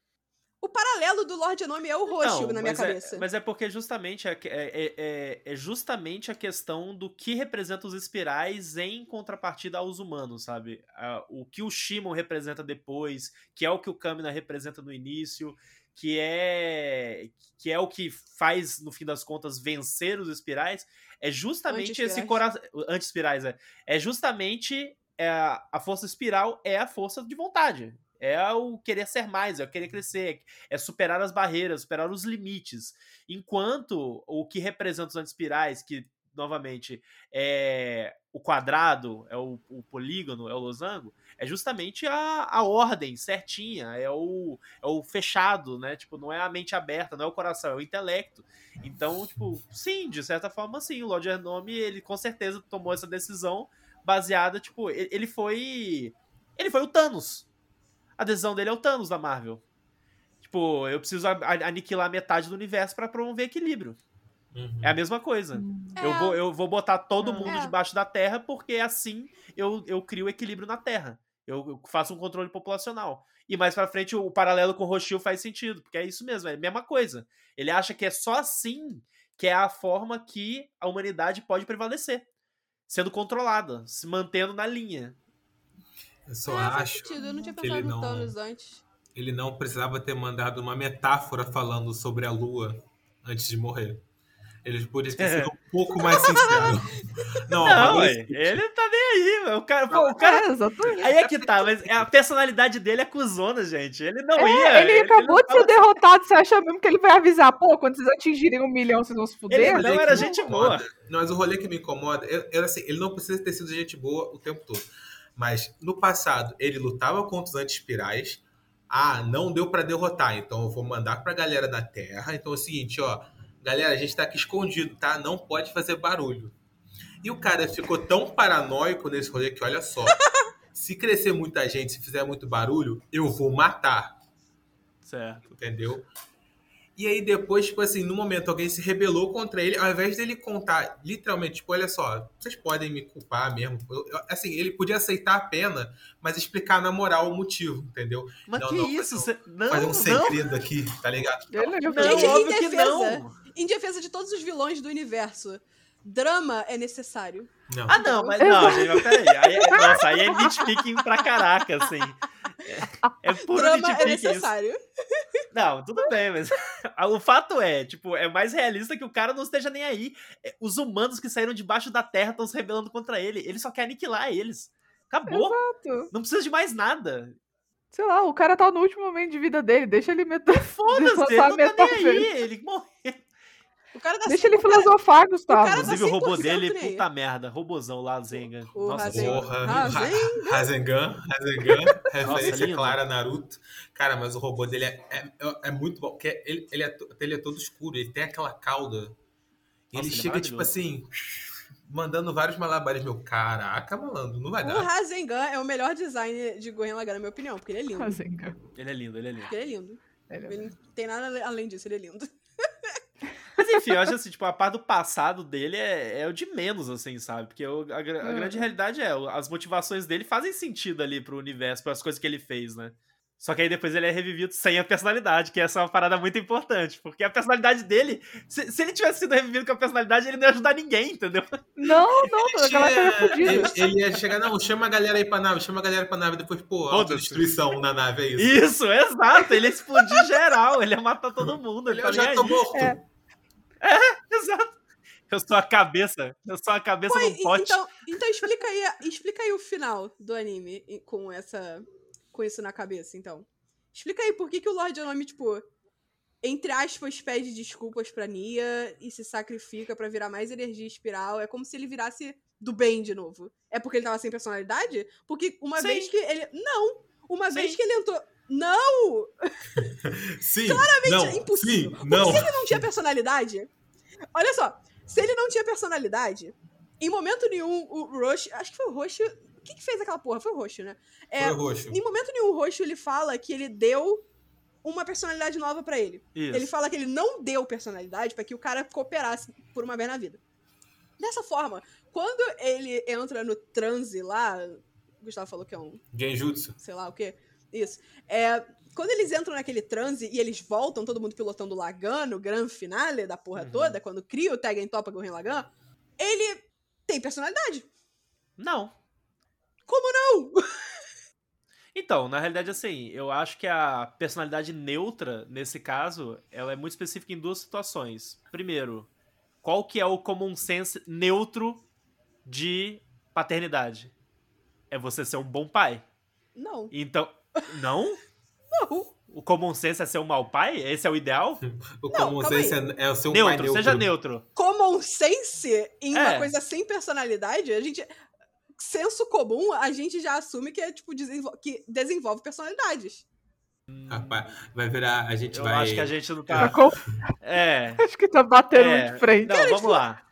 Speaker 2: O paralelo do Lord Nome é o roxo na minha
Speaker 4: é-
Speaker 2: cabeça.
Speaker 4: mas é porque justamente é, é, é- é justamente a questão do que representa os espirais em contrapartida aos humanos, sabe? O que o Shimon representa depois, que é o que o Kamina representa no início, que é que é o que faz no fim das contas vencer os espirais, é justamente esse coração anti-espirais, é. É justamente é, a força espiral é a força de vontade. É o querer ser mais, é o querer crescer, é superar as barreiras, superar os limites. Enquanto o que representa os antispirais, que, novamente, é o quadrado, é o, o polígono, é o losango, é justamente a, a ordem certinha, é o, é o fechado, né? Tipo, não é a mente aberta, não é o coração, é o intelecto. Então, tipo, sim, de certa forma, sim. O Lord Ernome, ele com certeza tomou essa decisão baseada, tipo, ele foi. Ele foi o Thanos. A decisão dele é o Thanos da Marvel. Tipo, eu preciso aniquilar metade do universo pra promover equilíbrio.
Speaker 3: uhum.
Speaker 4: É a mesma coisa.
Speaker 2: É.
Speaker 4: Eu, vou, eu vou botar todo
Speaker 1: É.
Speaker 4: mundo
Speaker 2: É.
Speaker 4: debaixo da terra, porque assim eu, eu crio equilíbrio na terra. Eu, eu faço um controle populacional. E mais pra frente, o, o paralelo com o Roshio faz sentido, porque é isso mesmo, é a mesma coisa. Ele acha que é só assim que é a forma que a humanidade pode prevalecer. Sendo controlada, se mantendo na linha.
Speaker 3: Eu só
Speaker 2: É, faz
Speaker 3: acho
Speaker 2: sentido. Eu não tinha
Speaker 3: que ele
Speaker 2: pensado no
Speaker 3: não,
Speaker 2: Thanos antes.
Speaker 3: ele não precisava ter mandado uma metáfora falando sobre a lua antes de morrer. Ele poderia ter sido um pouco mais [LAUGHS] sincero. Não,
Speaker 4: Não, ué, ele tá nem aí. O cara, pô, o cara
Speaker 1: É.
Speaker 4: Aí é que tá, mas a personalidade dele é cuzona, gente. Ele não
Speaker 1: É,
Speaker 4: ia.
Speaker 1: ele acabou
Speaker 4: não
Speaker 1: de ser derrotado. Você acha mesmo que ele vai avisar? Pô, quando vocês atingirem um milhão, vocês vão se fuder?
Speaker 4: Ele não
Speaker 3: que
Speaker 4: era gente boa.
Speaker 3: Não, mas o rolê que me incomoda, eu, eu, assim, ele não precisa ter sido gente boa o tempo todo. Mas no passado, ele lutava contra os anti-espirais. Ah, não deu pra derrotar, então eu vou mandar pra galera da Terra. Então é o seguinte, ó. Galera, a gente tá aqui escondido, tá? Não pode fazer barulho. E o cara ficou tão paranoico nesse rolê que, olha só, [LAUGHS] se crescer muita gente, se fizer muito barulho, eu vou matar.
Speaker 4: Certo.
Speaker 3: entendeu? E aí depois, tipo assim, no momento alguém se rebelou contra ele, ao invés dele contar, literalmente, tipo, olha só, vocês podem me culpar mesmo. Eu- eu- assim, ele podia aceitar a pena, mas explicar na moral o motivo, entendeu?
Speaker 4: Mas
Speaker 3: Não,
Speaker 4: que
Speaker 3: não,
Speaker 4: isso?
Speaker 3: não.
Speaker 4: Cê- Não,
Speaker 3: Fazer um
Speaker 4: não,
Speaker 3: segredo aqui, tá ligado?
Speaker 1: Ele
Speaker 4: não,
Speaker 2: Gente, em
Speaker 4: óbvio que
Speaker 2: defesa.
Speaker 4: não.
Speaker 2: Em defesa de todos os vilões do universo, drama é necessário.
Speaker 3: Não.
Speaker 4: Ah, não, mas não, gente, mas peraí. Aí, é- nossa, aí é nitpicking pra caraca, assim. É, é puro
Speaker 2: drama é
Speaker 4: nitpicking isso.
Speaker 2: necessário.
Speaker 4: Não, tudo bem, mas [LAUGHS] o fato é, tipo, é mais realista que o cara não esteja nem aí. É, Os humanos que saíram debaixo da terra estão se rebelando contra ele. Ele só quer aniquilar eles. Acabou.
Speaker 1: Exato.
Speaker 4: Não precisa de mais nada.
Speaker 1: Sei lá, o cara tá no último momento de vida dele, deixa ele meter.
Speaker 4: Foda-se, [LAUGHS] ele não tá nem aí. Ele morreu.
Speaker 2: O cara tá
Speaker 1: Deixa ele
Speaker 2: o cara-
Speaker 1: filosofar, Gustavo.
Speaker 2: cara tá
Speaker 4: Inclusive, o robô
Speaker 2: 100%
Speaker 4: dele,
Speaker 2: aí.
Speaker 4: puta merda. Robozão lá, Zenga.
Speaker 2: O
Speaker 4: Nossa,
Speaker 2: Rasengan.
Speaker 3: Porra,
Speaker 2: Rasengan.
Speaker 3: Ra- Rasengan, referência
Speaker 4: lindo.
Speaker 3: clara Naruto. Cara, mas o robô dele é, é, é muito bom, porque ele, ele, é, ele é todo escuro, ele tem aquela cauda. E
Speaker 4: Nossa,
Speaker 3: ele
Speaker 4: ele é
Speaker 3: chega, tipo assim, mandando vários malabares. Meu, caraca, malandro, não vai
Speaker 2: O
Speaker 3: dar.
Speaker 2: Rasengan é o melhor design de Gurren Lagann, na minha opinião, porque ele é lindo.
Speaker 1: Rasengan.
Speaker 4: Ele é lindo, ele é lindo.
Speaker 2: Porque ele é lindo.
Speaker 1: Ele é-
Speaker 2: Ele não tem nada além disso, ele é lindo.
Speaker 4: Mas enfim, eu acho assim, tipo, a parte do passado dele é, é o de menos, assim, sabe? Porque o- a, a
Speaker 1: É.
Speaker 4: grande realidade é, as motivações dele fazem sentido ali pro universo, para as coisas que ele fez, né? Só que aí depois ele é revivido sem a personalidade, que essa é uma parada muito importante. Porque a personalidade dele, se, se ele tivesse sido revivido com a personalidade, ele não ia ajudar ninguém, entendeu?
Speaker 1: Não, [LAUGHS] não, a galera tava
Speaker 3: Tinha-
Speaker 1: fodida.
Speaker 3: ele, ele ia chegar, não, chama a galera aí pra nave, chama a galera pra nave, depois, pô,
Speaker 4: Foda-se.
Speaker 3: autodestruição na nave, é isso.
Speaker 4: Isso, exato. Ele ia explodir geral, ele ia matar todo mundo. Ele
Speaker 3: Ele, eu já
Speaker 4: aí.
Speaker 3: tô morto.
Speaker 1: É.
Speaker 4: Exato. Eu sou a cabeça. Eu sou a cabeça
Speaker 2: Pô,
Speaker 4: num pote.
Speaker 2: então, então explica aí, explica aí o final do anime com essa com isso na cabeça, então. Explica aí por que, que o Lord Onami, tipo, entre aspas, pede desculpas pra Nia e se sacrifica pra virar mais energia espiral. É como se ele virasse do bem de novo. É porque ele tava sem personalidade? Porque uma
Speaker 4: Sim.
Speaker 2: vez que ele. Não! Uma
Speaker 4: Sim.
Speaker 2: vez que ele entrou. Não!
Speaker 3: Sim, não,
Speaker 2: é impossível.
Speaker 3: sim,
Speaker 2: Porque
Speaker 3: não.
Speaker 2: se ele não tinha personalidade. Olha só, se ele não tinha personalidade, em momento nenhum o Roshi. Acho que foi o Roshi. Quem que fez aquela porra? Foi o Roshi, né? É,
Speaker 3: Foi roxo.
Speaker 2: em momento nenhum o Roshi ele fala que ele deu uma personalidade nova pra ele.
Speaker 4: Isso.
Speaker 2: Ele fala que ele não deu personalidade pra que o cara cooperasse por uma vez na vida. Dessa forma, quando ele entra no transe lá, o Gustavo falou que é um
Speaker 3: Genjutsu.
Speaker 2: sei lá o quê. Isso. É, quando eles entram naquele transe e eles voltam, todo mundo pilotando o Lagan, no grande finale da porra
Speaker 4: Uhum.
Speaker 2: toda, quando cria o Tag em Topa Gurren Lagan, ele tem personalidade.
Speaker 4: Não.
Speaker 2: Como não? [LAUGHS]
Speaker 4: Então, na realidade, assim, eu acho que a personalidade neutra, nesse caso, ela é muito específica em duas situações. Primeiro, qual que é o common sense neutro de paternidade? É você ser um bom pai.
Speaker 2: Não.
Speaker 4: Então, não?
Speaker 2: Não.
Speaker 4: O common sense é ser um mau pai? Esse é o ideal?
Speaker 3: O
Speaker 2: Não,
Speaker 3: common sense é, é o seu
Speaker 4: neutro,
Speaker 3: pai neutro.
Speaker 4: seja neutro.
Speaker 2: Common sense em uma
Speaker 4: É.
Speaker 2: coisa sem personalidade, a gente. Senso comum, a gente já assume que é, tipo, desenvol- que desenvolve personalidades.
Speaker 3: Rapaz, vai virar, a gente
Speaker 4: Eu
Speaker 3: vai...
Speaker 4: acho que a gente não
Speaker 1: Tá
Speaker 4: tá. É. [LAUGHS]
Speaker 1: Acho que tá batendo
Speaker 4: é.
Speaker 1: de frente.
Speaker 4: Não, vamos lá.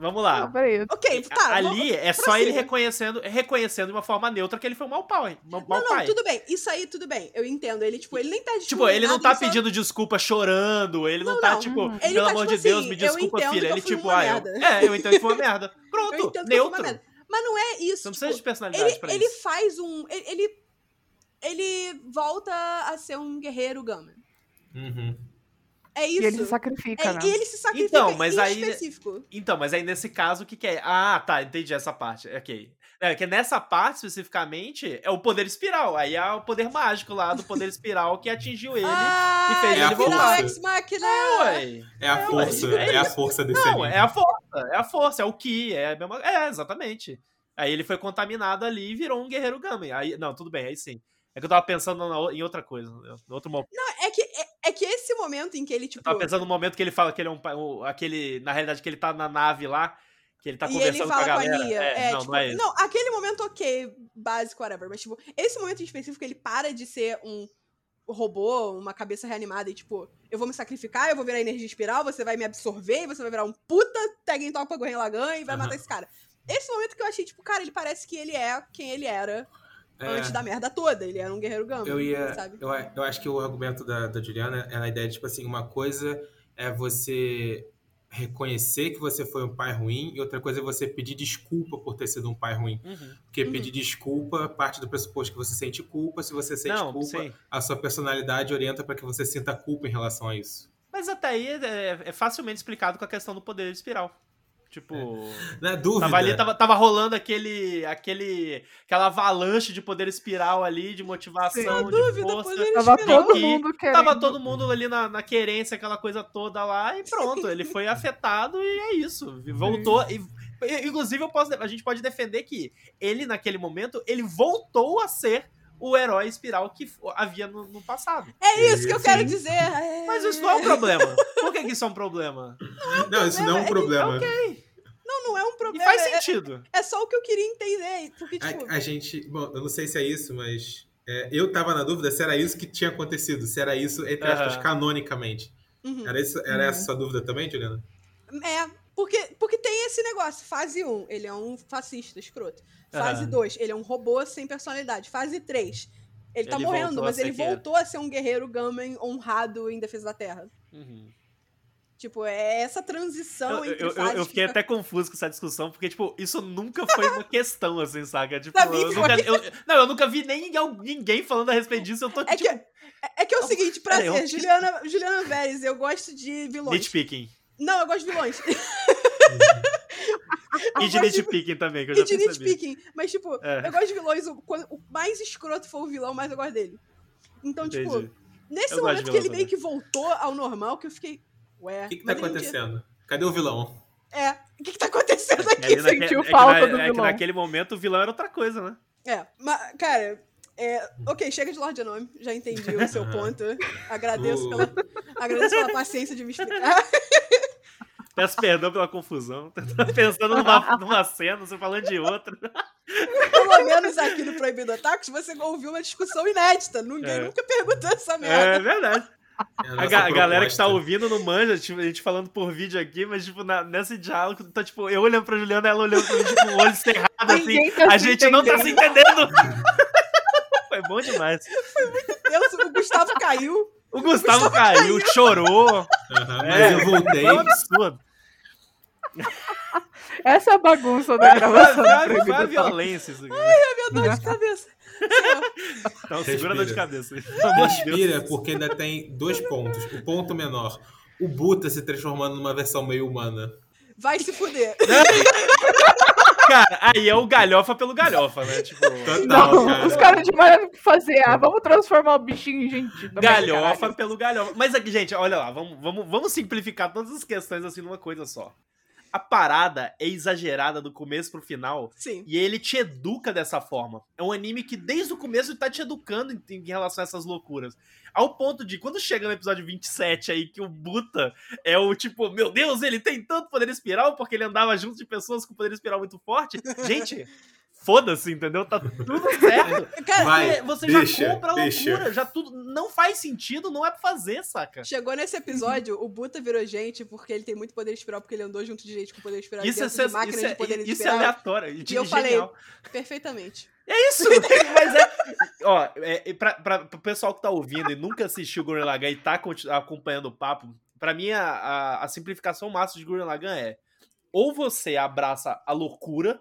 Speaker 4: Vamos lá.
Speaker 1: Não, peraí.
Speaker 2: Ok, tá.
Speaker 4: Ali é só ele reconhecendo, reconhecendo de uma forma neutra que ele foi um mau pai. Mau, mau
Speaker 2: Não, não,
Speaker 4: pai.
Speaker 2: tudo bem. Isso aí, tudo bem. Eu entendo. Ele, tipo, ele nem tá
Speaker 4: Tipo, ele não tá
Speaker 2: só-
Speaker 4: pedindo desculpa chorando, ele não,
Speaker 2: Não,
Speaker 4: tá,
Speaker 2: não.
Speaker 4: tipo,
Speaker 1: Uhum.
Speaker 2: Ele
Speaker 4: pelo
Speaker 2: tá,
Speaker 4: amor
Speaker 2: tipo
Speaker 4: de Deus,
Speaker 2: assim,
Speaker 4: me desculpa, filha. Ele, tipo, ah, eu, [LAUGHS] é, eu entendo que foi uma merda. Pronto, neutro.
Speaker 2: merda. Mas não é isso.
Speaker 4: Não
Speaker 2: tipo,
Speaker 4: precisa de personalidade
Speaker 2: ele,
Speaker 4: pra
Speaker 2: ele
Speaker 4: isso.
Speaker 2: faz um. Ele, ele. ele volta a ser um guerreiro Gama.
Speaker 3: Uhum.
Speaker 2: É isso.
Speaker 1: E ele se sacrifica,
Speaker 2: É,
Speaker 1: né?
Speaker 2: E ele se sacrifica
Speaker 4: Então, mas
Speaker 2: em
Speaker 4: aí-
Speaker 2: específico.
Speaker 4: Então, mas aí nesse caso, o que que é? Ah, tá, entendi essa parte. Ok. É que nessa parte, especificamente, é o poder espiral. Aí é o poder mágico lá do poder espiral que atingiu ele.
Speaker 2: ah,
Speaker 4: fez
Speaker 3: ele
Speaker 2: final
Speaker 3: voltar.
Speaker 2: Ex Machina.
Speaker 4: Ué.
Speaker 3: É a
Speaker 4: É,
Speaker 3: força, é,
Speaker 4: é
Speaker 3: a força desse
Speaker 4: Não,
Speaker 3: anime.
Speaker 4: é a força, é a força, é o Ki, é a mesma. É, exatamente. Aí ele foi contaminado ali e virou um guerreiro Gami. Aí, não, tudo bem, aí sim. É que eu tava pensando na em outra coisa. né? No outro momento.
Speaker 2: É que, é, que esse momento em que ele,
Speaker 4: Eu
Speaker 2: tipo.
Speaker 4: tava pensando no momento que ele fala que ele é um. aquele, na realidade, que ele tá na nave lá, que ele tá
Speaker 2: e ele
Speaker 4: conversando
Speaker 2: fala
Speaker 4: com a galera.
Speaker 2: Nia.
Speaker 4: É,
Speaker 2: É,
Speaker 4: não,
Speaker 2: tipo,
Speaker 4: não é
Speaker 2: não, aquele momento ok, básico, whatever. Mas, tipo, esse momento em específico, ele para de ser um robô, uma cabeça reanimada e, tipo, eu vou me sacrificar, eu vou virar energia espiral, você vai me absorver, e você vai virar um puta tag em topa Gurren Lagann e vai
Speaker 3: Aham.
Speaker 2: matar esse cara. Esse momento que eu achei, tipo, cara, ele parece que ele é quem ele era
Speaker 3: É.
Speaker 2: antes da merda toda. Ele era um guerreiro gama,
Speaker 3: Eu ia.
Speaker 2: sabe?
Speaker 3: Eu, eu acho que o argumento da, da Juliana é a ideia de, tipo assim, uma coisa é você reconhecer que você foi um pai ruim e outra coisa é você pedir desculpa por ter sido um pai ruim.
Speaker 4: Uhum.
Speaker 3: Porque
Speaker 2: Uhum.
Speaker 3: pedir desculpa parte do pressuposto que você sente culpa. Se você sente
Speaker 4: Não,
Speaker 3: culpa,
Speaker 4: sim.
Speaker 3: a sua personalidade orienta para que você sinta culpa em relação a isso.
Speaker 4: Mas até aí é, é facilmente explicado com a questão do poder espiral. Tipo,
Speaker 3: Na dúvida.
Speaker 4: tava ali, tava, tava rolando aquele, aquele, aquela avalanche de poder espiral ali, de motivação,
Speaker 1: Sem
Speaker 4: de
Speaker 2: dúvida,
Speaker 4: força.
Speaker 2: poder
Speaker 1: Tava todo
Speaker 4: que
Speaker 1: mundo querendo.
Speaker 4: Tava todo mundo ali na, na querência, aquela coisa toda lá, e pronto, ele foi afetado e é isso. Voltou. E- inclusive, eu posso, a gente pode defender que ele, naquele momento, ele voltou a ser o herói espiral que havia no, no passado.
Speaker 2: É isso que eu
Speaker 3: Sim.
Speaker 2: quero dizer. É...
Speaker 4: Mas isso não é um problema. Por que, que isso é um problema?
Speaker 3: Não, isso não é um problema.
Speaker 2: Não, não é um
Speaker 4: E
Speaker 2: problema.
Speaker 4: faz
Speaker 2: é-
Speaker 4: sentido.
Speaker 2: É, só o que eu queria entender. Porque, tipo,
Speaker 3: A, a gente. Bom, eu não sei se é isso, mas. é, eu tava na dúvida se era isso que tinha acontecido, se era isso, entre aspas,
Speaker 4: Aham.
Speaker 3: canonicamente.
Speaker 2: uhum.
Speaker 3: Era, isso, era
Speaker 1: Uhum.
Speaker 3: essa a sua dúvida também, Juliana?
Speaker 2: É, porque, porque tem esse negócio. Fase 1, ele é um fascista, escroto. Fase
Speaker 4: Aham.
Speaker 2: 2, ele é um robô sem personalidade. Fase 3, ele tá
Speaker 4: Ele
Speaker 2: morrendo, mas ele voltou a ser um guerreiro Gamen honrado em defesa da Terra.
Speaker 4: Uhum.
Speaker 2: Tipo, é essa transição
Speaker 4: Eu,
Speaker 2: entre
Speaker 4: eu, eu, eu
Speaker 2: que
Speaker 4: fiquei
Speaker 2: fica-
Speaker 4: até confuso com essa discussão, porque, tipo, isso nunca foi uma [LAUGHS] questão, assim, saca? Tipo, eu nunca, eu- não, eu nunca vi nem ninguém, falando a respeito disso. Eu tô,
Speaker 2: É que,
Speaker 4: tipo,
Speaker 2: é, é que é o seguinte, prazer, Juliana, Juliana Vélez, eu gosto de vilões.
Speaker 4: nitpicking.
Speaker 2: Não, eu gosto de vilões. [LAUGHS]
Speaker 4: E de nitpicking também, que eu já
Speaker 2: E de
Speaker 4: percebi.
Speaker 2: nitpicking. Mas, tipo,
Speaker 4: É.
Speaker 2: eu gosto de vilões. O, o mais escroto for o vilão, mais eu gosto dele. Então, tipo,
Speaker 4: Entendi.
Speaker 2: nesse
Speaker 4: Eu
Speaker 2: momento que ele
Speaker 4: vilão
Speaker 2: meio que voltou ao normal, que eu fiquei. Ué.
Speaker 3: O que, que tá acontecendo? Cadê o vilão?
Speaker 2: É. O que, que tá acontecendo
Speaker 4: É,
Speaker 2: aqui?
Speaker 1: sentiu
Speaker 4: é que
Speaker 1: falta
Speaker 4: na-
Speaker 1: do
Speaker 4: é que
Speaker 1: vilão.
Speaker 4: naquele momento o vilão era outra coisa, né?
Speaker 2: É. Mas, cara. É, ok, chega de Lorde Nome, já entendi o seu [LAUGHS] ponto. Agradeço,
Speaker 3: Uh.
Speaker 2: pela, agradeço pela paciência de me explicar. [LAUGHS]
Speaker 4: Peço perdão pela confusão. [LAUGHS] Tô pensando numa, numa cena, você falando de outra.
Speaker 2: Pelo menos aqui no Proibido Otakus você ouviu uma discussão inédita. Ninguém
Speaker 4: É.
Speaker 2: nunca perguntou essa
Speaker 4: É
Speaker 2: merda.
Speaker 4: verdade.
Speaker 3: É
Speaker 4: A, ga- a galera que tá
Speaker 3: proposta.
Speaker 4: ouvindo não manja, tipo, a gente falando por vídeo aqui, mas, tipo, na- nesse diálogo, tá, tipo, eu olhando pra Juliana, ela olhando pra mim, tipo, com o olho cerrado, assim.
Speaker 1: Tá
Speaker 4: A gente não tá se entendendo. [LAUGHS] Foi bom demais.
Speaker 2: Deus, o Gustavo caiu.
Speaker 4: O Gustavo caiu, chorou.
Speaker 3: Aham,
Speaker 4: É,
Speaker 3: mas eu voltei.
Speaker 4: Foi um absurdo.
Speaker 1: Essa é a bagunça da gravação.
Speaker 4: A- a
Speaker 1: Talk.
Speaker 4: violência isso aqui.
Speaker 2: Minha dor de cabeça.
Speaker 4: Não, segura a dor de cabeça.
Speaker 3: Respira, porque ainda tem dois pontos. O ponto menor. O Buta se transformando numa versão meio humana.
Speaker 2: Vai se fuder.
Speaker 4: Cara, aí é o galhofa pelo galhofa, né? Tipo,
Speaker 3: Total,
Speaker 1: Não,
Speaker 3: cara.
Speaker 1: os caras de mais o que fazer. Ah, vamos transformar o bichinho em gente.
Speaker 4: Galhofa pelo galhofa. Mas aqui, gente, olha lá, vamos, vamos, vamos simplificar todas as questões assim numa coisa só. A parada é exagerada do começo pro final
Speaker 2: Sim.
Speaker 4: e ele te educa dessa forma. É um anime que desde o começo ele tá te educando em, em relação a essas loucuras. Ao ponto de, quando chega no episódio 27 aí, que o Buta é o tipo, meu Deus, ele tem tanto poder espiral porque ele andava junto de pessoas com poder espiral muito forte. Gente, [LAUGHS] foda-se, entendeu? Tá tudo [LAUGHS] certo. [LAUGHS]
Speaker 2: Cara,
Speaker 3: Vai,
Speaker 4: Porque você
Speaker 3: deixa,
Speaker 4: já compra a
Speaker 3: deixa.
Speaker 4: loucura, já tudo não faz sentido, não é pra fazer, saca?
Speaker 2: chegou nesse episódio, o Buta virou gente porque ele tem muito poder espiral, porque ele andou junto de gente com poder espiral
Speaker 4: Isso é,
Speaker 2: máquinas
Speaker 4: isso, é,
Speaker 2: de poder
Speaker 4: isso é aleatório. E,
Speaker 2: E eu falei. Perfeitamente.
Speaker 4: É isso, [LAUGHS] mas é. Ó, é, é pra, pra, pro pessoal que tá ouvindo e nunca assistiu Gurren Lagann e tá acompanhando o papo, pra mim a, a, a simplificação máxima de Gurren Lagann é ou você abraça a loucura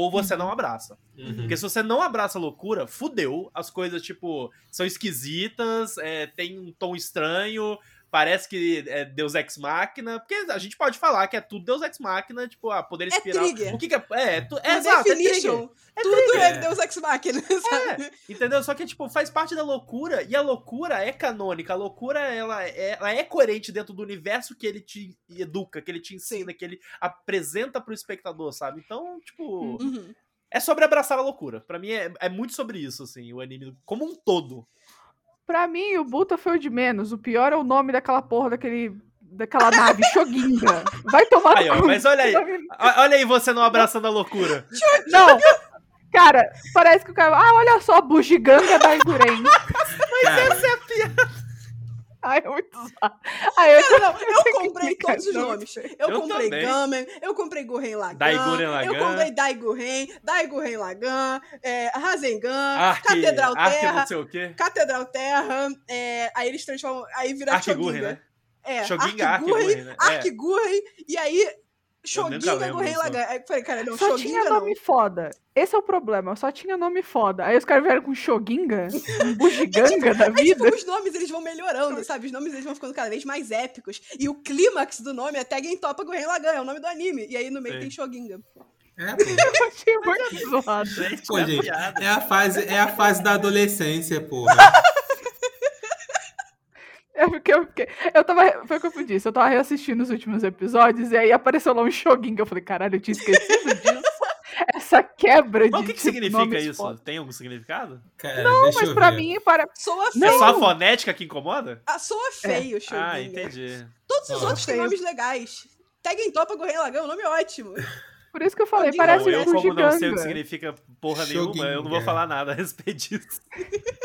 Speaker 4: ou você não abraça.
Speaker 3: Uhum.
Speaker 4: Porque se você não abraça a loucura, fudeu. As coisas, tipo, são esquisitas, é, tem um tom estranho, parece que é Deus Ex Machina. Porque a gente pode falar que é tudo Deus Ex Machina, tipo, ah, poder
Speaker 2: É
Speaker 4: espiral.
Speaker 2: trigger.
Speaker 4: O que, que é? É, é, tu- é exato, é
Speaker 2: definition,
Speaker 4: trigger. É
Speaker 2: tudo
Speaker 4: trigger.
Speaker 2: é Deus Ex Machina, sabe?
Speaker 4: Entendeu? Só que, tipo, faz parte da loucura, e a loucura é canônica, a loucura, ela é, ela é coerente dentro do universo que ele te educa, que ele te ensina, que ele apresenta pro espectador, sabe? Então, tipo,
Speaker 2: Uhum.
Speaker 4: é sobre abraçar a loucura. Pra mim é, é muito sobre isso, assim, o anime como um todo.
Speaker 1: Pra mim, o Buta foi o de menos. O pior é o nome daquela porra daquele. Daquela nave, [LAUGHS] Shoginga. Vai tomar
Speaker 4: Aí,
Speaker 1: no
Speaker 4: ó,
Speaker 1: cu.
Speaker 4: mas olha aí, [LAUGHS] olha aí você não abraçando a loucura. [LAUGHS]
Speaker 1: Não! Cara, parece que o cara. Ah, olha só, a bugiganga da Iguren.
Speaker 3: Cara,
Speaker 1: Ai, é muito. Ai, eu,
Speaker 2: Cara, não, [LAUGHS] eu comprei todos os
Speaker 1: não
Speaker 2: nomes. Eu,
Speaker 4: Eu
Speaker 2: comprei
Speaker 4: também.
Speaker 2: Gamen, eu comprei Gurren Lagann. Eu comprei Daiguren, Daiguren Lagann, é, Rasengan, Catedral
Speaker 4: Ark
Speaker 2: Terra.
Speaker 4: não sei o quê.
Speaker 2: Catedral Terra, é, aí eles transformam, aí vira
Speaker 4: Ark
Speaker 2: Shoginga.
Speaker 4: Gurren, né?
Speaker 2: É,
Speaker 4: Shoginga, Ark
Speaker 2: Ark
Speaker 4: Gurren, né?
Speaker 2: Ark
Speaker 4: É.
Speaker 2: Gurren, e aí Shoginga
Speaker 4: não.
Speaker 2: Lagann. Aí eu falei, cara, não,
Speaker 1: Só
Speaker 2: Shoginga
Speaker 1: tinha
Speaker 2: não.
Speaker 1: nome foda. Esse é o problema, só tinha nome foda. Aí os caras vieram com Shoginga, [LAUGHS] um bugiganga da
Speaker 2: Aí, tipo,
Speaker 1: vida.
Speaker 2: os nomes eles vão melhorando, sabe? Os nomes eles vão ficando cada vez mais épicos. E o clímax do nome é Tegen Topa Gurren Lagann, é o nome do anime. E aí no meio
Speaker 4: Sim.
Speaker 2: tem Shoginga.
Speaker 3: É, [LAUGHS] pô.
Speaker 1: Eu achei muito zoado.
Speaker 4: Gente,
Speaker 3: Pô,
Speaker 4: é
Speaker 3: gente, é a fase, é a fase da adolescência, porra. [LAUGHS]
Speaker 1: É porque eu fiquei. Eu tava. Foi o que eu disse. Eu tava reassistindo os últimos episódios e aí apareceu lá um Shoginga. Eu falei, caralho, eu tinha esquecido disso. [LAUGHS] Essa quebra de.
Speaker 2: tipo,
Speaker 4: Mas o que, que
Speaker 1: tipo,
Speaker 4: significa isso?
Speaker 1: foda.
Speaker 4: Tem algum significado?
Speaker 3: Cara,
Speaker 1: Não,
Speaker 3: deixa
Speaker 1: mas
Speaker 3: eu
Speaker 1: pra
Speaker 3: ver.
Speaker 1: mim, para.
Speaker 2: Soa
Speaker 1: Não.
Speaker 4: É só a
Speaker 2: feio.
Speaker 4: fonética que incomoda?
Speaker 2: Ah, soa feio o Shoginga.
Speaker 4: Ah, entendi.
Speaker 2: Todos os
Speaker 3: Ah.
Speaker 2: outros têm
Speaker 1: Feio.
Speaker 2: nomes legais. Tegen Topa é um nome ótimo.
Speaker 1: Por isso que eu falei, parece
Speaker 4: Bom, eu,
Speaker 1: um
Speaker 4: como não sei o que significa porra nenhuma, eu não vou falar nada a respeito disso. [LAUGHS]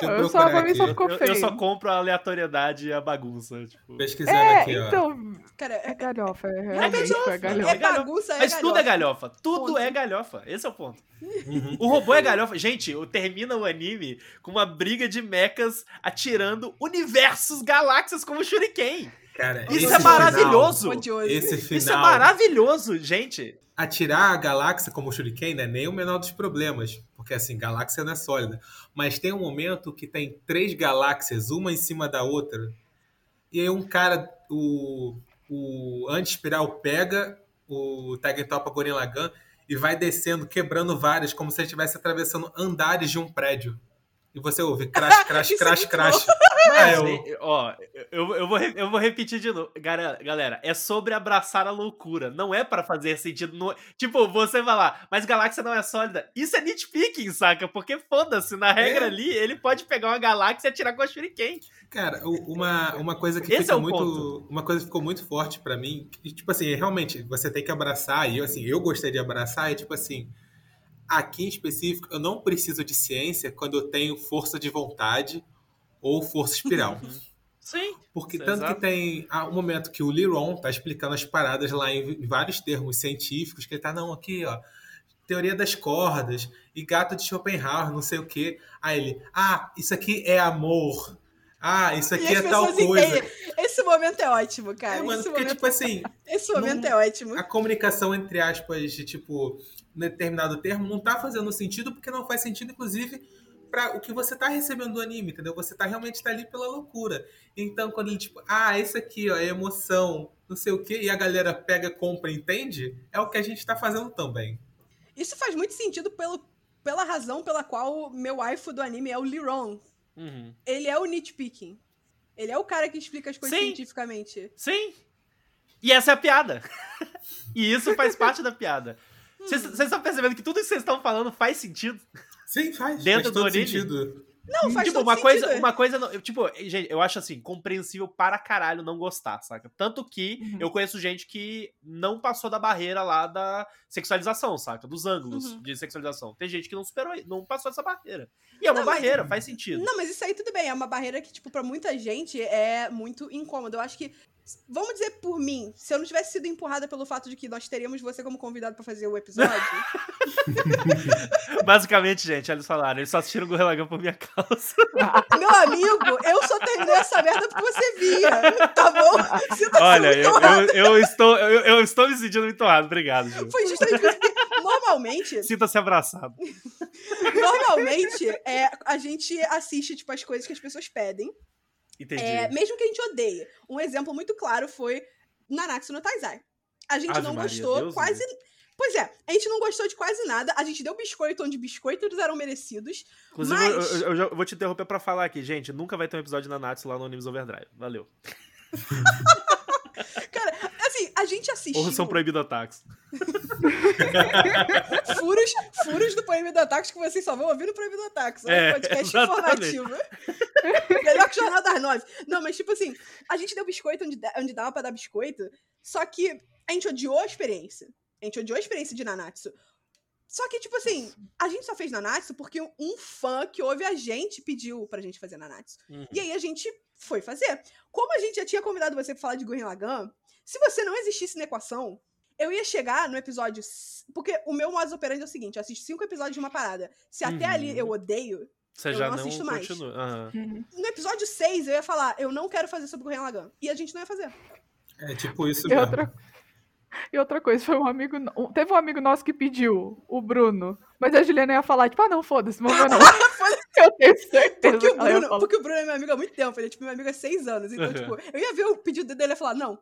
Speaker 3: Deixa eu
Speaker 1: Eu só- pra mim só ficou
Speaker 4: Eu, eu só
Speaker 1: feio.
Speaker 4: compro a aleatoriedade e a bagunça. Tipo.
Speaker 3: Pesquisando
Speaker 1: É,
Speaker 3: aqui, ó.
Speaker 1: então.
Speaker 2: Cara,
Speaker 1: É
Speaker 2: é,
Speaker 1: galhofa, é
Speaker 2: é,
Speaker 1: realmente foi
Speaker 2: é
Speaker 1: galhofa.
Speaker 2: bagunça, é
Speaker 4: Mas tudo é
Speaker 2: galhofa.
Speaker 4: galhofa. Tudo
Speaker 2: Ponto.
Speaker 4: é galhofa. Esse é o ponto.
Speaker 3: Uhum.
Speaker 4: O robô é galhofa. Gente, o- termina o anime com uma briga de mechas atirando universos, galáxias como Shuriken.
Speaker 3: Cara,
Speaker 4: Isso é maravilhoso.
Speaker 3: Final, esse final,
Speaker 4: Isso é maravilhoso, gente.
Speaker 3: atirar a galáxia como o Shuriken não é nem o menor dos problemas. Porque assim, galáxia não é sólida. Mas tem um momento que tem três galáxias, uma em cima da outra. E aí um cara, o, o anti-espiral pega o Tiger Topa Gurren Lagann e vai descendo, quebrando várias, como se ele estivesse atravessando andares de um prédio. E você ouve crash, [LAUGHS] crash,
Speaker 2: é
Speaker 3: crash, crash.
Speaker 4: Mas,
Speaker 3: Ah, eu-
Speaker 4: ó, eu, eu, vou, eu vou repetir de novo. Galera, é sobre abraçar a loucura. Não é pra fazer sentido. não- tipo, você vai lá, mas galáxia não é sólida. Isso é nitpicking, saca? Porque foda-se, na regra
Speaker 3: É.
Speaker 4: ali, ele pode pegar uma galáxia e atirar com a Shuriken.
Speaker 3: Cara, uma, uma coisa que
Speaker 4: Esse
Speaker 3: fica
Speaker 4: é
Speaker 3: muito.
Speaker 4: ponto.
Speaker 3: Uma coisa que ficou muito forte pra mim, que, tipo assim, realmente, você tem que abraçar, e eu, assim, eu gostei de abraçar, é tipo assim, aqui em específico, eu não preciso de ciência quando eu tenho força de vontade ou força espiral.
Speaker 4: Sim.
Speaker 3: Porque
Speaker 4: é
Speaker 3: tanto
Speaker 4: exato.
Speaker 3: que tem ah, um momento que o Liron tá explicando as paradas lá em, em vários termos científicos, que ele tá, não, aqui, ó, teoria das cordas, e gato de Schopenhauer, não sei o quê. Aí ele, ah, isso aqui é amor. Ah, isso aqui é tal coisa.
Speaker 2: entendem. Esse momento é ótimo, cara.
Speaker 3: É, mano,
Speaker 2: esse,
Speaker 3: porque,
Speaker 2: momento,
Speaker 3: tipo assim, [LAUGHS]
Speaker 2: esse momento
Speaker 3: não-
Speaker 2: é ótimo.
Speaker 3: a comunicação, entre aspas, de tipo, um determinado termo, não tá fazendo sentido, porque não faz sentido, inclusive, para o que você tá recebendo do anime, entendeu? Você tá realmente tá ali pela loucura. Então, quando ele, tipo, ah, isso aqui, ó, é emoção, não sei o quê, e a galera pega, compra, entende, é o que a gente tá fazendo também.
Speaker 2: Isso faz muito sentido pelo, pela razão pela qual meu waifu do anime é o Liron.
Speaker 4: Uhum.
Speaker 2: Ele é o nitpicking. Ele é o cara que explica as coisas
Speaker 4: Sim.
Speaker 2: cientificamente.
Speaker 4: Sim. E essa é a piada. [LAUGHS] e isso faz parte da piada. Vocês vocês estão percebendo que tudo isso que vocês estão falando faz sentido?
Speaker 3: Sim, faz.
Speaker 4: Dentro
Speaker 3: faz
Speaker 4: do
Speaker 3: todo
Speaker 4: anime?
Speaker 3: sentido.
Speaker 2: Não, faz
Speaker 4: tipo,
Speaker 2: todo
Speaker 4: uma
Speaker 2: sentido.
Speaker 4: coisa, uma coisa, tipo, gente, eu acho assim, compreensível para caralho não gostar, saca? Tanto que
Speaker 1: Uhum.
Speaker 4: eu conheço gente que não passou da barreira lá da sexualização, saca? Dos ângulos
Speaker 2: Uhum.
Speaker 4: de sexualização. Tem gente que não superou, não passou essa barreira. E é uma
Speaker 2: Não, mas-
Speaker 4: barreira, faz sentido.
Speaker 2: Não, mas isso aí tudo bem. É uma barreira que, tipo, pra muita gente é muito incômodo. Eu acho que. Vamos dizer por mim, se eu não tivesse sido empurrada pelo fato de que nós teríamos você como convidado pra fazer o episódio, [LAUGHS]
Speaker 4: Basicamente, gente, eles falaram, eles só assistiram o Gurren Lagann por minha causa. [LAUGHS]
Speaker 2: meu amigo, eu só terminei essa merda porque você via, tá bom? Sinta-se
Speaker 4: Olha,
Speaker 2: muito
Speaker 4: eu, eu, eu estou, eu, eu estou me sentindo muito honrado, obrigado, Ju.
Speaker 2: Foi justamente porque, normalmente, [LAUGHS]
Speaker 4: Sinta-se abraçado.
Speaker 2: normalmente, é, a gente assiste, tipo, as coisas que as pessoas pedem,
Speaker 4: Entendi.
Speaker 2: é, mesmo que a gente odeie. Um exemplo muito claro foi Nanatsu no Taizai. A gente
Speaker 4: Ave
Speaker 2: não
Speaker 4: Maria,
Speaker 2: gostou
Speaker 4: Deus
Speaker 2: quase... Pois é, a gente não gostou de quase nada, a gente deu biscoito onde biscoitos eram merecidos,
Speaker 4: Inclusive,
Speaker 2: mas-
Speaker 4: eu, eu- eu vou te interromper pra falar aqui, gente. Nunca vai ter um episódio da Natsu lá no Animes Overdrive. Valeu. [LAUGHS]
Speaker 2: Assim, a gente assistiu
Speaker 4: Ou são proibidos ataques. [LAUGHS]
Speaker 2: furos, furos do Proibido Ataques que vocês só vão ouvir no Proibido Ataques. É um
Speaker 4: É,
Speaker 2: podcast
Speaker 4: exatamente.
Speaker 2: informativo. [LAUGHS] Melhor que o Jornal das Nove. Não, mas tipo assim, a gente deu biscoito onde, onde dava pra dar biscoito, só que a gente odiou a experiência. A gente odiou a experiência de Nanatsu. Só que, tipo assim, a gente só fez Nanatsu porque um fã que ouve a gente pediu pra gente fazer Nanatsu.
Speaker 4: Uhum.
Speaker 2: E aí a gente foi fazer. Como a gente já tinha convidado você pra falar de Gurren Lagann, se você não existisse na equação, eu ia chegar no episódio. Porque o meu modus operandi é o seguinte: eu assisto cinco episódios de uma parada. Se até
Speaker 4: Uhum.
Speaker 2: ali eu odeio,
Speaker 4: Você
Speaker 2: Eu
Speaker 4: já
Speaker 2: não
Speaker 4: não,
Speaker 2: assisto mais.
Speaker 4: continua. Aham.
Speaker 2: no episódio 6 eu ia falar, eu não quero fazer sobre Gurren Lagann. E a gente não ia fazer.
Speaker 3: É tipo isso
Speaker 1: E
Speaker 3: mesmo.
Speaker 1: outra, e outra coisa, foi um amigo. um- Teve um amigo nosso que pediu, o Bruno. Mas a Juliana ia falar, tipo, ah, não, foda-se, não [LAUGHS] vou não. eu tenho certeza
Speaker 2: Porque o, Bruno, porque o Bruno é meu amigo há muito tempo, ele é tipo meu amigo há seis anos. Então,
Speaker 4: Uhum.
Speaker 2: tipo, eu ia ver o pedido dele e ia falar, não.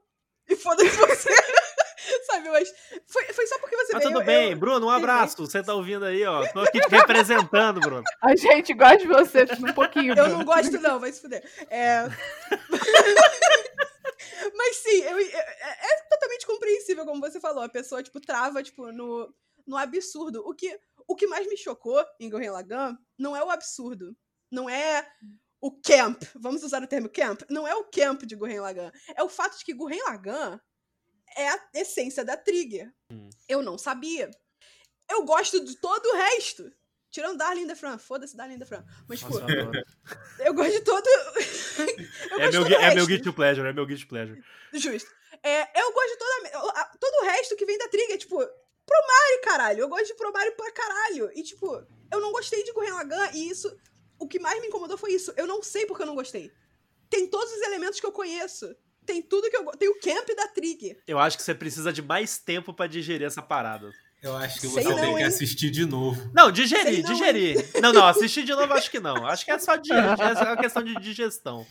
Speaker 2: E foda-se você. [LAUGHS] Sabe, mas foi, foi só porque você
Speaker 4: Mas
Speaker 2: veio.
Speaker 4: tudo bem,
Speaker 2: eu-
Speaker 4: Bruno, um abraço. Você tá ouvindo aí, ó. Tô aqui te representando, Bruno. [LAUGHS]
Speaker 1: A gente gosta de você um pouquinho.
Speaker 2: Eu
Speaker 1: Bruno.
Speaker 2: não gosto, não, vai se fuder. É... [LAUGHS] Mas sim, eu- é, é totalmente compreensível, como você falou. A pessoa, tipo, trava, tipo, no, no absurdo. O que, o que mais me chocou em Gurren Lagann não é o absurdo. Não é o camp. Vamos usar o termo camp? Não é o camp de Gurren Lagann. É o fato de que Gurren Lagann é a essência da Trigger.
Speaker 4: Hum.
Speaker 2: Eu não sabia. Eu gosto de todo o resto. Tirando Darling the Fran. Foda-se Darling the Fran. Mas, tipo,
Speaker 4: Nossa, eu
Speaker 2: gosto de todo. [LAUGHS] eu
Speaker 4: é,
Speaker 2: gosto
Speaker 4: meu,
Speaker 2: todo
Speaker 4: é meu guilty pleasure, é meu guilty pleasure.
Speaker 2: Justo. É, eu gosto de toda, todo o resto que vem da Trigger, tipo, Promare, caralho. Eu gosto de Promare pra caralho. E, tipo, eu não gostei de Gurren Lagann e isso. O que mais me incomodou foi isso. Eu não sei porque eu não gostei. Tem todos os elementos que eu conheço. Tem tudo que eu. Tem o camp da Trigger.
Speaker 4: Eu acho que você precisa de mais tempo pra digerir essa parada.
Speaker 3: Eu acho que você
Speaker 2: não,
Speaker 3: tem que assistir de novo.
Speaker 4: Não, digerir,
Speaker 2: não,
Speaker 4: digerir. Não, não, assistir de novo acho que não. Acho que é só de, [LAUGHS] é uma questão de digestão.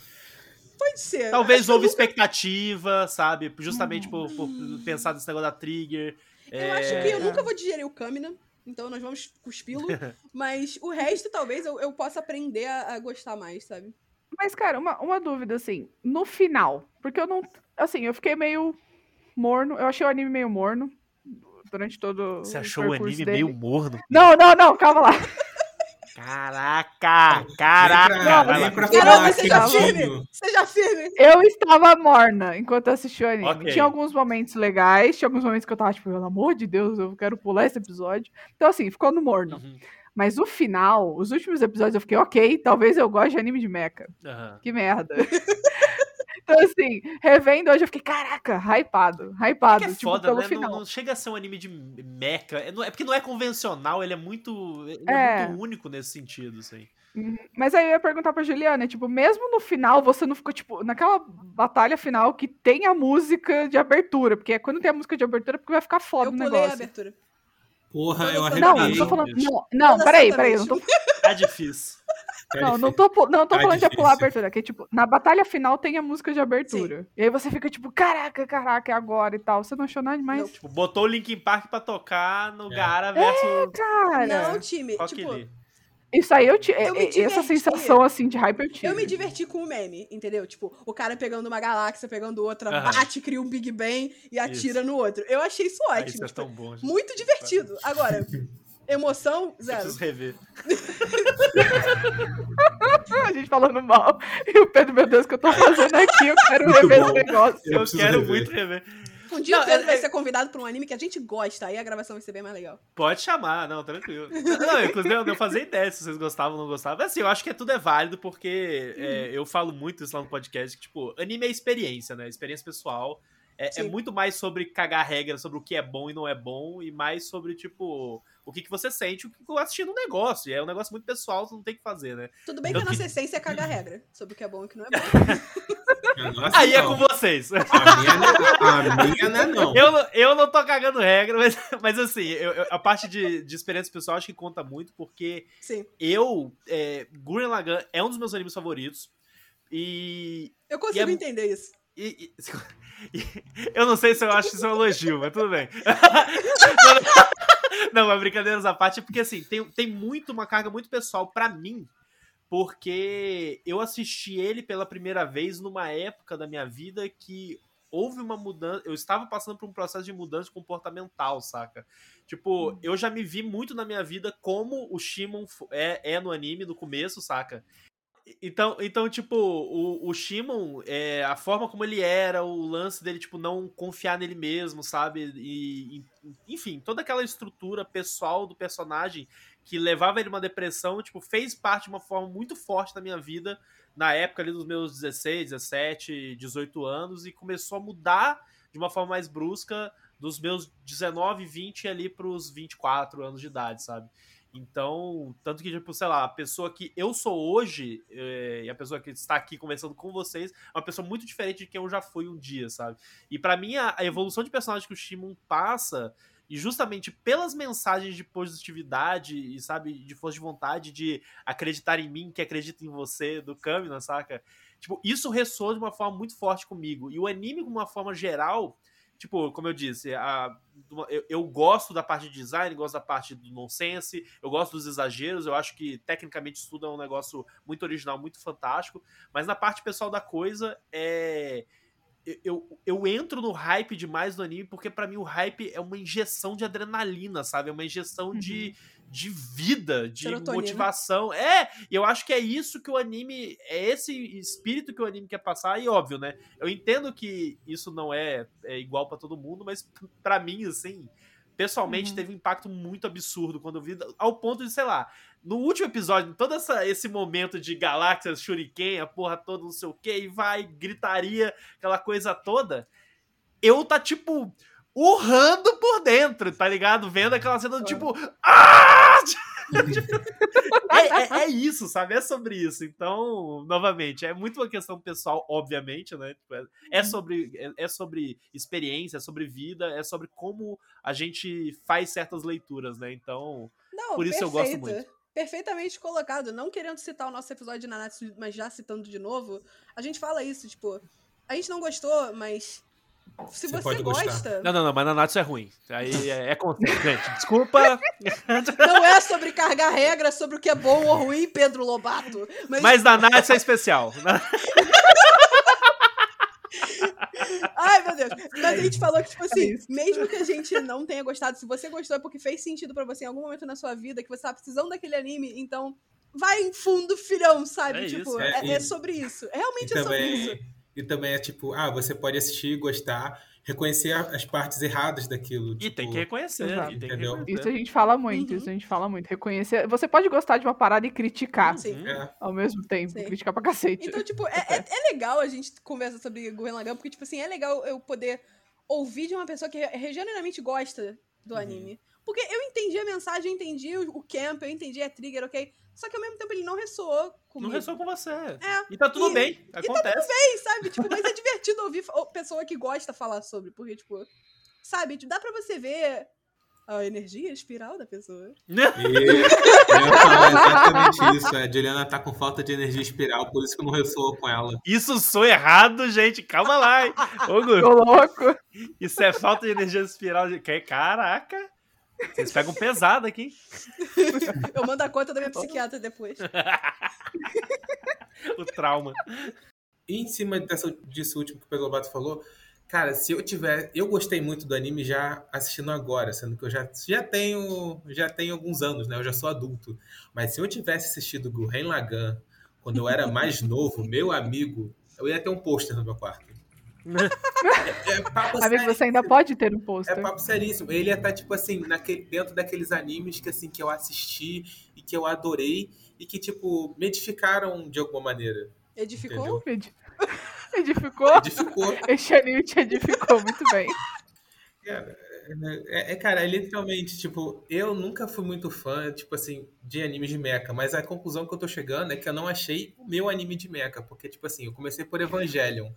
Speaker 2: Pode ser.
Speaker 4: Talvez houve
Speaker 2: nunca-
Speaker 4: expectativa, sabe? Justamente por, por pensar nesse negócio da trigger.
Speaker 2: Eu acho que eu nunca vou digerir o Kamina. Então nós vamos cuspi-lo. [LAUGHS] mas o resto, talvez, eu, eu possa aprender a, a gostar mais, sabe?
Speaker 1: Mas, cara, uma, uma dúvida, assim, no final, porque eu não. Assim, eu fiquei meio morno. Eu achei o anime meio morno durante todo
Speaker 4: Você
Speaker 1: o
Speaker 4: achou o anime
Speaker 1: dele.
Speaker 4: meio morno?
Speaker 1: Não, não, não, calma lá.
Speaker 4: Caraca! Caraca!
Speaker 3: Vem pra,
Speaker 4: vai
Speaker 3: vem
Speaker 2: Caramba, seja firme! Seja firme!
Speaker 1: Eu estava morna enquanto eu assisti o anime.
Speaker 4: Ok.
Speaker 1: Tinha alguns momentos legais, tinha alguns momentos que eu tava, tipo, pelo amor de Deus, eu quero pular esse episódio. Então, assim, ficou no morno.
Speaker 4: Uhum,
Speaker 1: Mas o final, os últimos episódios, eu fiquei, ok, talvez eu goste de anime de mecha.
Speaker 4: aham.
Speaker 1: Que merda. [LAUGHS] então, assim, revendo hoje, eu fiquei, caraca, hypado, hypado,
Speaker 4: É que é
Speaker 1: tipo,
Speaker 4: foda,
Speaker 1: pelo
Speaker 4: né? Não,
Speaker 1: final.
Speaker 4: não chega a ser um anime de mecha. É, não- é porque não é convencional, ele é muito. Ele é,
Speaker 1: É.
Speaker 4: muito único nesse sentido, assim.
Speaker 1: Mas aí eu ia perguntar pra Juliana, tipo, mesmo no final, você não ficou, tipo, naquela batalha final que tem a música de abertura, porque quando tem a música de abertura, porque vai ficar foda
Speaker 2: Eu
Speaker 1: o
Speaker 2: pulei a
Speaker 1: negócio.
Speaker 2: abertura.
Speaker 3: Porra, eu arrepiei.
Speaker 1: Não, não tô falando.
Speaker 4: bicho.
Speaker 1: Não, não
Speaker 2: Toda
Speaker 1: peraí, peraí. Não tô,
Speaker 4: Tá difícil.
Speaker 3: Tá
Speaker 1: não, não tô, não tô
Speaker 3: Tá
Speaker 1: falando de pular a abertura, que é tipo, na batalha final tem a música de abertura. E aí você fica tipo, caraca, caraca, é agora e tal. Você não achou nada demais?
Speaker 2: Não.
Speaker 4: Tipo, botou o Linkin Park pra tocar no
Speaker 3: É.
Speaker 4: Gara versus
Speaker 1: Cara,
Speaker 2: Não, time.
Speaker 4: Rock
Speaker 2: tipo,
Speaker 4: Lee.
Speaker 1: Isso aí eu,
Speaker 2: Eu me
Speaker 1: é- é- essa sensação assim de hype eu tive.
Speaker 2: eu me diverti com o meme, entendeu? Tipo, o cara pegando uma galáxia, pegando outra,
Speaker 4: Aham.
Speaker 2: bate, cria um Big Bang e atira no outro. Eu achei isso
Speaker 4: Ah,
Speaker 2: ótimo.
Speaker 4: isso é
Speaker 2: tipo,
Speaker 4: tão bom. gente.
Speaker 2: muito divertido. Agora, emoção,
Speaker 4: Eu
Speaker 2: zero.
Speaker 4: preciso rever. [LAUGHS]
Speaker 1: A gente falando mal. E o Pedro, meu Deus, o que eu tô fazendo aqui? Eu quero rever
Speaker 3: bom.
Speaker 1: esse negócio.
Speaker 3: Eu
Speaker 4: Eu, quero
Speaker 3: rever.
Speaker 4: muito rever.
Speaker 2: Um dia
Speaker 4: Não,
Speaker 2: o Pedro
Speaker 4: é-
Speaker 2: vai
Speaker 4: é-
Speaker 2: ser convidado pra um anime que a gente gosta, aí a gravação vai ser bem mais legal.
Speaker 4: Pode chamar, não, tranquilo. Não, inclusive eu não fazia ideia se vocês gostavam ou não gostavam. Assim, eu acho que é tudo é válido, porque é, eu falo muito isso lá no podcast, que, tipo, anime é experiência, né? Experiência pessoal. É, é muito mais sobre cagar regra, sobre o que é bom e não é bom, e mais sobre, tipo, o que, que você sente o que assistindo um negócio. E é um negócio muito pessoal, você não tem o que fazer, né?
Speaker 2: Tudo bem que
Speaker 4: Eu
Speaker 2: a nossa
Speaker 4: que-
Speaker 2: essência é cagar [LAUGHS] regra sobre o que é bom e o que não é bom. [LAUGHS]
Speaker 3: Nossa,
Speaker 4: Aí é
Speaker 3: não.
Speaker 4: com vocês.
Speaker 3: A minha, não é- a minha não é não.
Speaker 4: Eu, não- eu não tô cagando regra, mas, mas assim, eu- eu- a parte de, de experiência pessoal acho que conta muito, porque
Speaker 2: Sim.
Speaker 4: eu. É, Gurren Lagann é um dos meus animes favoritos. E.
Speaker 2: Eu consigo
Speaker 4: E é-
Speaker 2: entender isso.
Speaker 4: e- e- eu não sei se eu acho isso um elogio, mas tudo bem. não, [LAUGHS] não, não, mas brincadeiras à parte, é porque assim, tem, tem muito uma carga muito pessoal pra mim, porque eu assisti ele pela primeira vez numa época da minha vida que houve uma mudança. Eu estava passando por um processo de mudança comportamental, saca? Tipo, eu já me vi muito na minha vida como o Shimon é, é no anime no começo, saca? Então, então, tipo, o, o Shimon, é, a forma como ele era, o lance dele, tipo, não confiar nele mesmo, sabe? E, e, enfim, toda aquela estrutura pessoal do personagem que levava ele a uma depressão, tipo, fez parte de uma forma muito forte na minha vida, na época ali dos meus 16, 17, 18 anos, e começou a mudar de uma forma mais brusca dos meus 19, 20 ali pros 24 anos de idade, sabe? Então, tanto que, tipo, sei lá, a pessoa que eu sou hoje é, e a pessoa que está aqui conversando com vocês é uma pessoa muito diferente de quem eu já fui um dia, sabe? E para mim, a, a, evolução de personagem que o Shimon passa, e justamente pelas mensagens de positividade e, sabe, de força de vontade, de acreditar em mim, que acredita em você, do Kamina, saca? Tipo, isso ressoa de uma forma muito forte comigo. E o anime, de uma forma geral, tipo, como eu disse, a, eu, eu, gosto da parte de design, gosto da parte do nonsense, eu gosto dos exageros, eu acho que tecnicamente isso tudo é um negócio muito original, muito fantástico, mas na parte pessoal da coisa, é eu, eu entro no hype demais do anime, porque para mim o hype é uma injeção de adrenalina, sabe? É uma injeção uhum. de, de vida, de Serotonina. motivação. É, e eu acho que é isso que o anime. É esse espírito que o anime quer passar, e óbvio, né? Eu entendo que isso não é, é igual para todo mundo, mas para mim, assim, pessoalmente, uhum. teve um impacto muito absurdo quando eu vi, ao ponto de, sei lá, no último episódio, todo essa, esse momento de galáxias, shuriken, a porra toda, não sei o que, e vai, gritaria, aquela coisa toda, eu tá tipo urrando por dentro, tá ligado? Vendo aquela cena do tipo. Ah! [LAUGHS] é, é, é, isso, sabe? É sobre isso. Então, novamente, é muito uma questão pessoal, obviamente, né? Tipo, é, é, uhum. sobre, é, é, sobre experiência, é sobre vida, é sobre como a gente faz certas leituras, né? Então, Não, por isso perfeito. eu gosto muito
Speaker 2: perfeitamente colocado. Não querendo citar o nosso episódio de Nanatsu, mas já citando de novo, a gente fala isso, tipo, a gente não gostou, mas se você, você gosta.
Speaker 4: Não, não, não, mas Nanatsu é ruim. Aí é, é conceito, [LAUGHS] gente. Desculpa.
Speaker 2: Não é sobre carregar regra sobre o que é bom ou ruim, Pedro Lobato.
Speaker 4: Mas, mas Nanatsu é especial. [LAUGHS]
Speaker 2: Ai, meu Deus. Mas a gente falou que, tipo assim, é mesmo que a gente não tenha gostado, se você gostou é porque fez sentido para você em algum momento na sua vida, que você tá precisando daquele anime, então vai em fundo, filhão, sabe? É tipo, é, é, é, sobre isso. Realmente é sobre isso.
Speaker 3: E também é tipo, ah, você pode assistir, gostar, reconhecer as partes erradas daquilo.
Speaker 4: E tipo, tem que reconhecer, e tem que reconhecer.
Speaker 1: Isso a gente fala muito, uhum. isso a gente fala muito. Reconhecer. Você pode gostar de uma parada e criticar
Speaker 2: Sim. É.
Speaker 1: ao mesmo tempo. Sim. Criticar pra cacete.
Speaker 2: Então, tipo, é, [LAUGHS] é, é, legal a gente conversar sobre Gurren Lagann, porque, tipo assim, é legal eu poder ouvir de uma pessoa que genuinamente gosta do uhum. anime. Porque eu entendi a mensagem, eu entendi o camp, eu entendi a trigger, ok? Só que ao mesmo tempo ele não ressoou comigo.
Speaker 4: Não ressoou com você.
Speaker 2: É.
Speaker 4: E tá tudo e, bem. Acontece. E tá
Speaker 2: tudo bem, sabe? Tipo, mas é divertido ouvir pessoa que gosta falar sobre. Porque, tipo, sabe? Dá pra você ver a energia espiral da pessoa. [LAUGHS]
Speaker 3: E eu falar exatamente isso. A Juliana tá com falta de energia espiral, por isso que não ressoou com ela.
Speaker 4: Isso sou errado, gente. Calma lá, hein?
Speaker 1: Ô, Tô louco.
Speaker 4: Isso é falta de energia espiral. Caraca. Vocês pegam pesado aqui.
Speaker 2: Eu mando a conta da minha psiquiatra depois. [LAUGHS]
Speaker 4: o trauma.
Speaker 3: E em cima dessa, disso último que o Pedro Lobato falou, cara, se eu tiver. Eu gostei muito do anime já assistindo agora, sendo que eu já, já tenho já tenho alguns anos, né? Eu já sou adulto. Mas se eu tivesse assistido Gurren Lagann quando eu era mais novo, meu amigo, eu ia ter um pôster no meu quarto.
Speaker 1: É, é papo Amigo, você ainda pode ter um pôster.
Speaker 3: É papo seríssimo. Ele tá, tipo assim, naquele, dentro daqueles animes que, assim, que eu assisti e que eu adorei e que, tipo, me edificaram de alguma maneira.
Speaker 2: Edificou?
Speaker 1: Ed... [LAUGHS] Edificou?
Speaker 3: Edificou.
Speaker 1: Este anime te edificou muito bem.
Speaker 3: Cara, é, é, cara, é literalmente, tipo, eu nunca fui muito fã, tipo assim, de anime de mecha, mas a conclusão que eu tô chegando é que eu não achei o meu anime de mecha, porque, tipo assim, eu comecei por Evangelion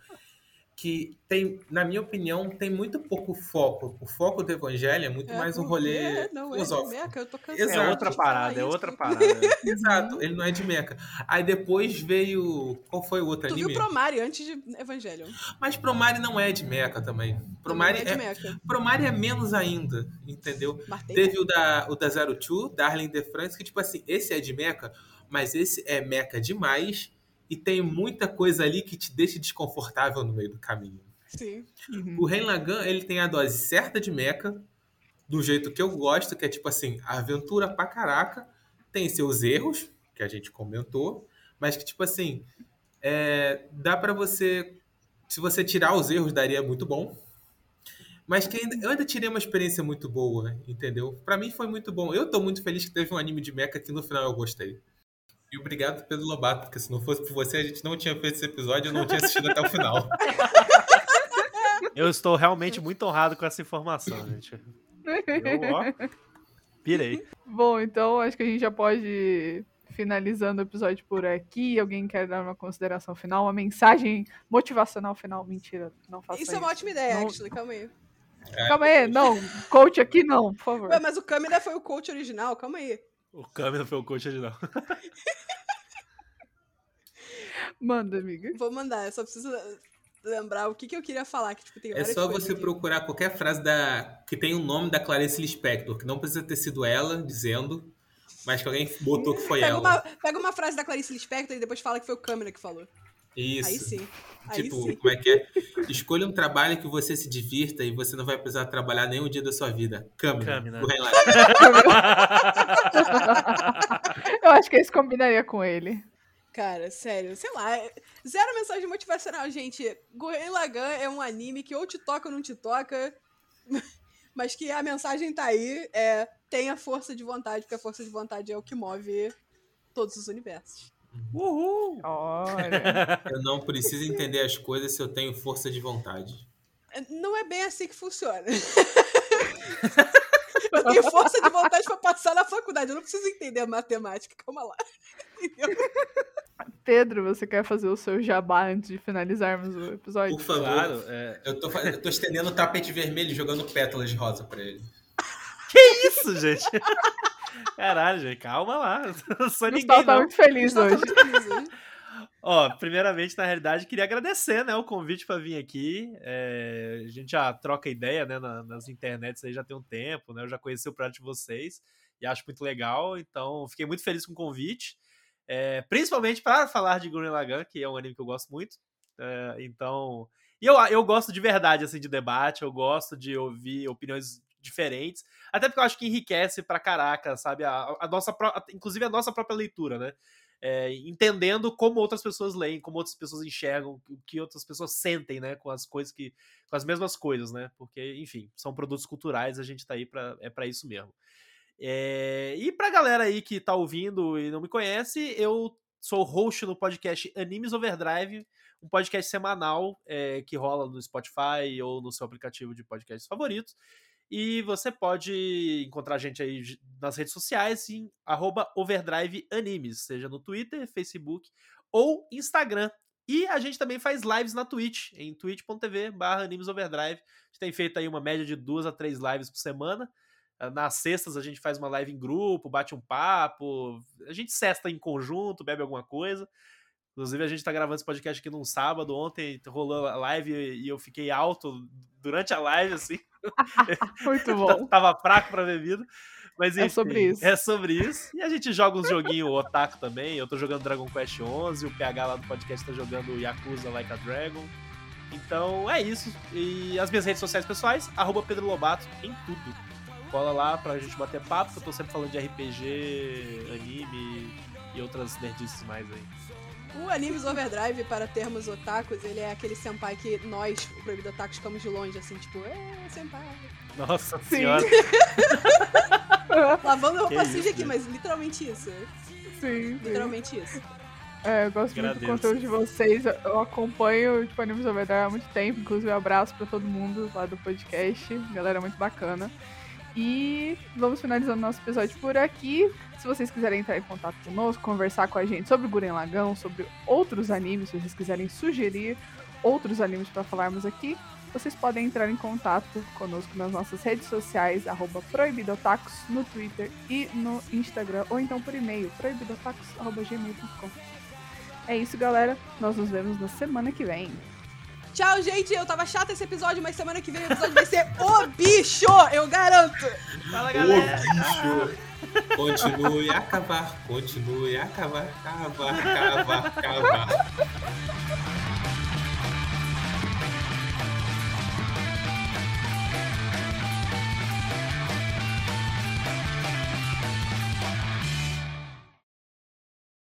Speaker 3: que tem, na minha opinião, tem muito pouco foco. O foco do evangelho é muito é, mais um rolê é, não, filosófico.
Speaker 2: É, meca, eu tô
Speaker 4: Exato. é outra parada, é outra parada. [LAUGHS]
Speaker 3: Exato, ele não é de meca. Aí depois veio. Qual foi o outro
Speaker 2: tu
Speaker 3: anime?
Speaker 2: Tu viu Promare antes de Evangelho.
Speaker 3: Mas Promare não é de meca também. Promare é, de é, meca. Promare é menos ainda, entendeu? Martei. Teve o da, o da Zero Two, Darling de France, que tipo assim, esse é de meca, mas esse é meca demais e tem muita coisa ali que te deixa desconfortável no meio do caminho.
Speaker 2: Sim.
Speaker 3: Uhum. O Ren Lagan, ele tem a dose certa de meca, do jeito que eu gosto, que é tipo assim, aventura pra caraca, tem seus erros, que a gente comentou, mas que, tipo assim, é, dá pra você. Se você tirar os erros, daria muito bom. Mas que ainda, eu ainda tirei uma experiência muito boa, entendeu? Pra mim foi muito bom. Eu tô muito feliz que teve um anime de mecha que no final eu gostei. E obrigado Pedro Lobato, porque se não fosse por você, a gente não tinha feito esse episódio, eu não tinha assistido até o final.
Speaker 4: Eu estou realmente muito honrado com essa informação, gente. Eu, ó, pirei.
Speaker 1: Bom, então acho que a gente já pode ir finalizando o episódio por aqui. Alguém quer dar uma consideração final, uma mensagem motivacional final? Mentira, não faça isso.
Speaker 2: Isso é uma ótima ideia,
Speaker 1: Não-
Speaker 2: actually. Calma aí.
Speaker 1: Calma aí, não, coach aqui não, por favor.
Speaker 2: Ué, mas o Câmera foi o coach original, calma aí.
Speaker 4: O câmera foi o coach original. [LAUGHS]
Speaker 1: Manda, amiga.
Speaker 2: Vou mandar, eu só preciso lembrar o que, que eu queria falar. Que, tipo, tem
Speaker 3: É só você
Speaker 2: aqui.
Speaker 3: procurar qualquer frase da que tem o nome da Clarice Lispector, que não precisa ter sido ela dizendo, mas que alguém botou que foi
Speaker 2: Pega
Speaker 3: ela.
Speaker 2: uma, pega uma frase da Clarice Lispector e depois fala que foi o Câmera que falou.
Speaker 3: Isso.
Speaker 2: Aí sim. Aí
Speaker 3: Tipo,
Speaker 2: sim.
Speaker 3: como é que é? Escolha um trabalho que você se divirta e você não vai precisar trabalhar nenhum dia da sua vida. Câmera. [LAUGHS]
Speaker 1: Eu acho que esse combinaria com ele.
Speaker 2: Cara, sério, sei lá. é- Zero mensagem motivacional, gente. Gurren Lagann é um anime que ou te toca ou não te toca. [LAUGHS] Mas que a mensagem tá aí. É, tenha força de vontade, porque a força de vontade é o que move todos os universos.
Speaker 4: Uhul!
Speaker 1: Olha.
Speaker 3: Eu não preciso entender as coisas se eu tenho força de vontade.
Speaker 2: Não é bem assim que funciona. [LAUGHS] eu tenho força de vontade pra passar na faculdade. Eu não preciso entender a matemática. Calma lá. Entendeu?
Speaker 1: Pedro, você quer fazer o seu jabá antes de finalizarmos o episódio?
Speaker 3: Por favor.
Speaker 4: Claro, é.
Speaker 3: Eu, tô, eu tô estendendo o tapete vermelho e jogando pétalas de rosa pra ele.
Speaker 4: Isso, gente! Caralho, gente, calma lá. [LAUGHS] Eu sou ninguém,
Speaker 1: Gustavo tá
Speaker 4: não.
Speaker 1: muito feliz hoje.
Speaker 2: muito feliz hoje. [LAUGHS]
Speaker 4: Ó, primeiramente, na realidade, queria agradecer, né, o convite para vir aqui. É, a gente já troca ideia, né, na- nas internets aí já tem um tempo, né? Eu já conheci o projeto de vocês e acho muito legal, então fiquei muito feliz com o convite. É, principalmente para falar de Gurren Lagann, que é um anime que eu gosto muito. É, então, e eu, eu gosto de verdade, assim, de debate, eu gosto de ouvir opiniões diferentes, até porque eu acho que enriquece pra caraca, sabe? A, a nossa, pró- inclusive a nossa própria leitura, né? é, entendendo como outras pessoas leem, como outras pessoas enxergam, o que outras pessoas sentem, né, com as coisas que, com as mesmas coisas, né, porque, enfim, são produtos culturais, a gente tá aí pra, é para isso mesmo. É, e pra galera aí que tá ouvindo e não me conhece, eu sou host no podcast Animes Overdrive, um podcast semanal é, que rola no Spotify ou no seu aplicativo de podcasts favoritos. E você pode encontrar a gente aí nas redes sociais em arroba Overdrive Animes, seja no Twitter, Facebook ou Instagram. E a gente também faz lives na Twitch, em twitch.tv barra Animes Overdrive. A gente tem feito aí uma média de duas a três lives por semana. Ah, Nas sextas a gente faz uma live em grupo, bate um papo, a gente cesta em conjunto, bebe alguma coisa. Inclusive, a gente tá gravando esse podcast aqui num sábado. Ontem rolou a live e eu fiquei alto durante a live, assim. [LAUGHS]
Speaker 1: Muito [LAUGHS] bom.
Speaker 4: Tava fraco pra bebida. Mas
Speaker 1: É
Speaker 4: enfim,
Speaker 1: sobre isso.
Speaker 4: É sobre isso. E a gente joga uns joguinhos otaku também. Eu tô jogando Dragon Quest XI, o PH lá do podcast tá jogando Yakuza Like a Dragon. Então é isso. E as minhas redes sociais pessoais, arroba Pedro Lobato em tudo. Cola lá pra gente bater papo, que eu tô sempre falando de RPG, anime e outras nerdices mais aí.
Speaker 2: O Animes Overdrive, para termos otakus, ele é aquele senpai que nós, o Proibido Otaku, ficamos de longe, assim, tipo, é, senpai.
Speaker 4: Nossa
Speaker 1: Sim.
Speaker 4: senhora. [LAUGHS]
Speaker 2: Lavando roupa suja
Speaker 4: isso,
Speaker 2: aqui,
Speaker 4: gente.
Speaker 2: mas literalmente isso.
Speaker 1: Sim, sim.
Speaker 2: Literalmente isso.
Speaker 1: É, eu gosto muito do
Speaker 4: Agradeço.
Speaker 1: conteúdo de vocês. Eu acompanho tipo, Animes Overdrive há muito tempo. Inclusive, um abraço pra todo mundo lá do podcast. Galera muito bacana. E vamos finalizando nosso episódio por aqui. Se vocês quiserem entrar em contato conosco, conversar com a gente sobre Guren Lagão, sobre outros animes, se vocês quiserem sugerir outros animes para falarmos aqui, vocês podem entrar em contato conosco nas nossas redes sociais, proibidotacos, no Twitter e no Instagram, ou então por e-mail, proibidotacos.gmail.com. É isso, galera. Nós nos vemos na semana que vem.
Speaker 2: Tchau, gente. Eu tava chato esse episódio, mas semana que vem o episódio vai ser o bicho! Eu garanto!
Speaker 4: Fala, galera.
Speaker 3: bicho! Continue a cavar, continue a cavar, cavar, cavar, cavar.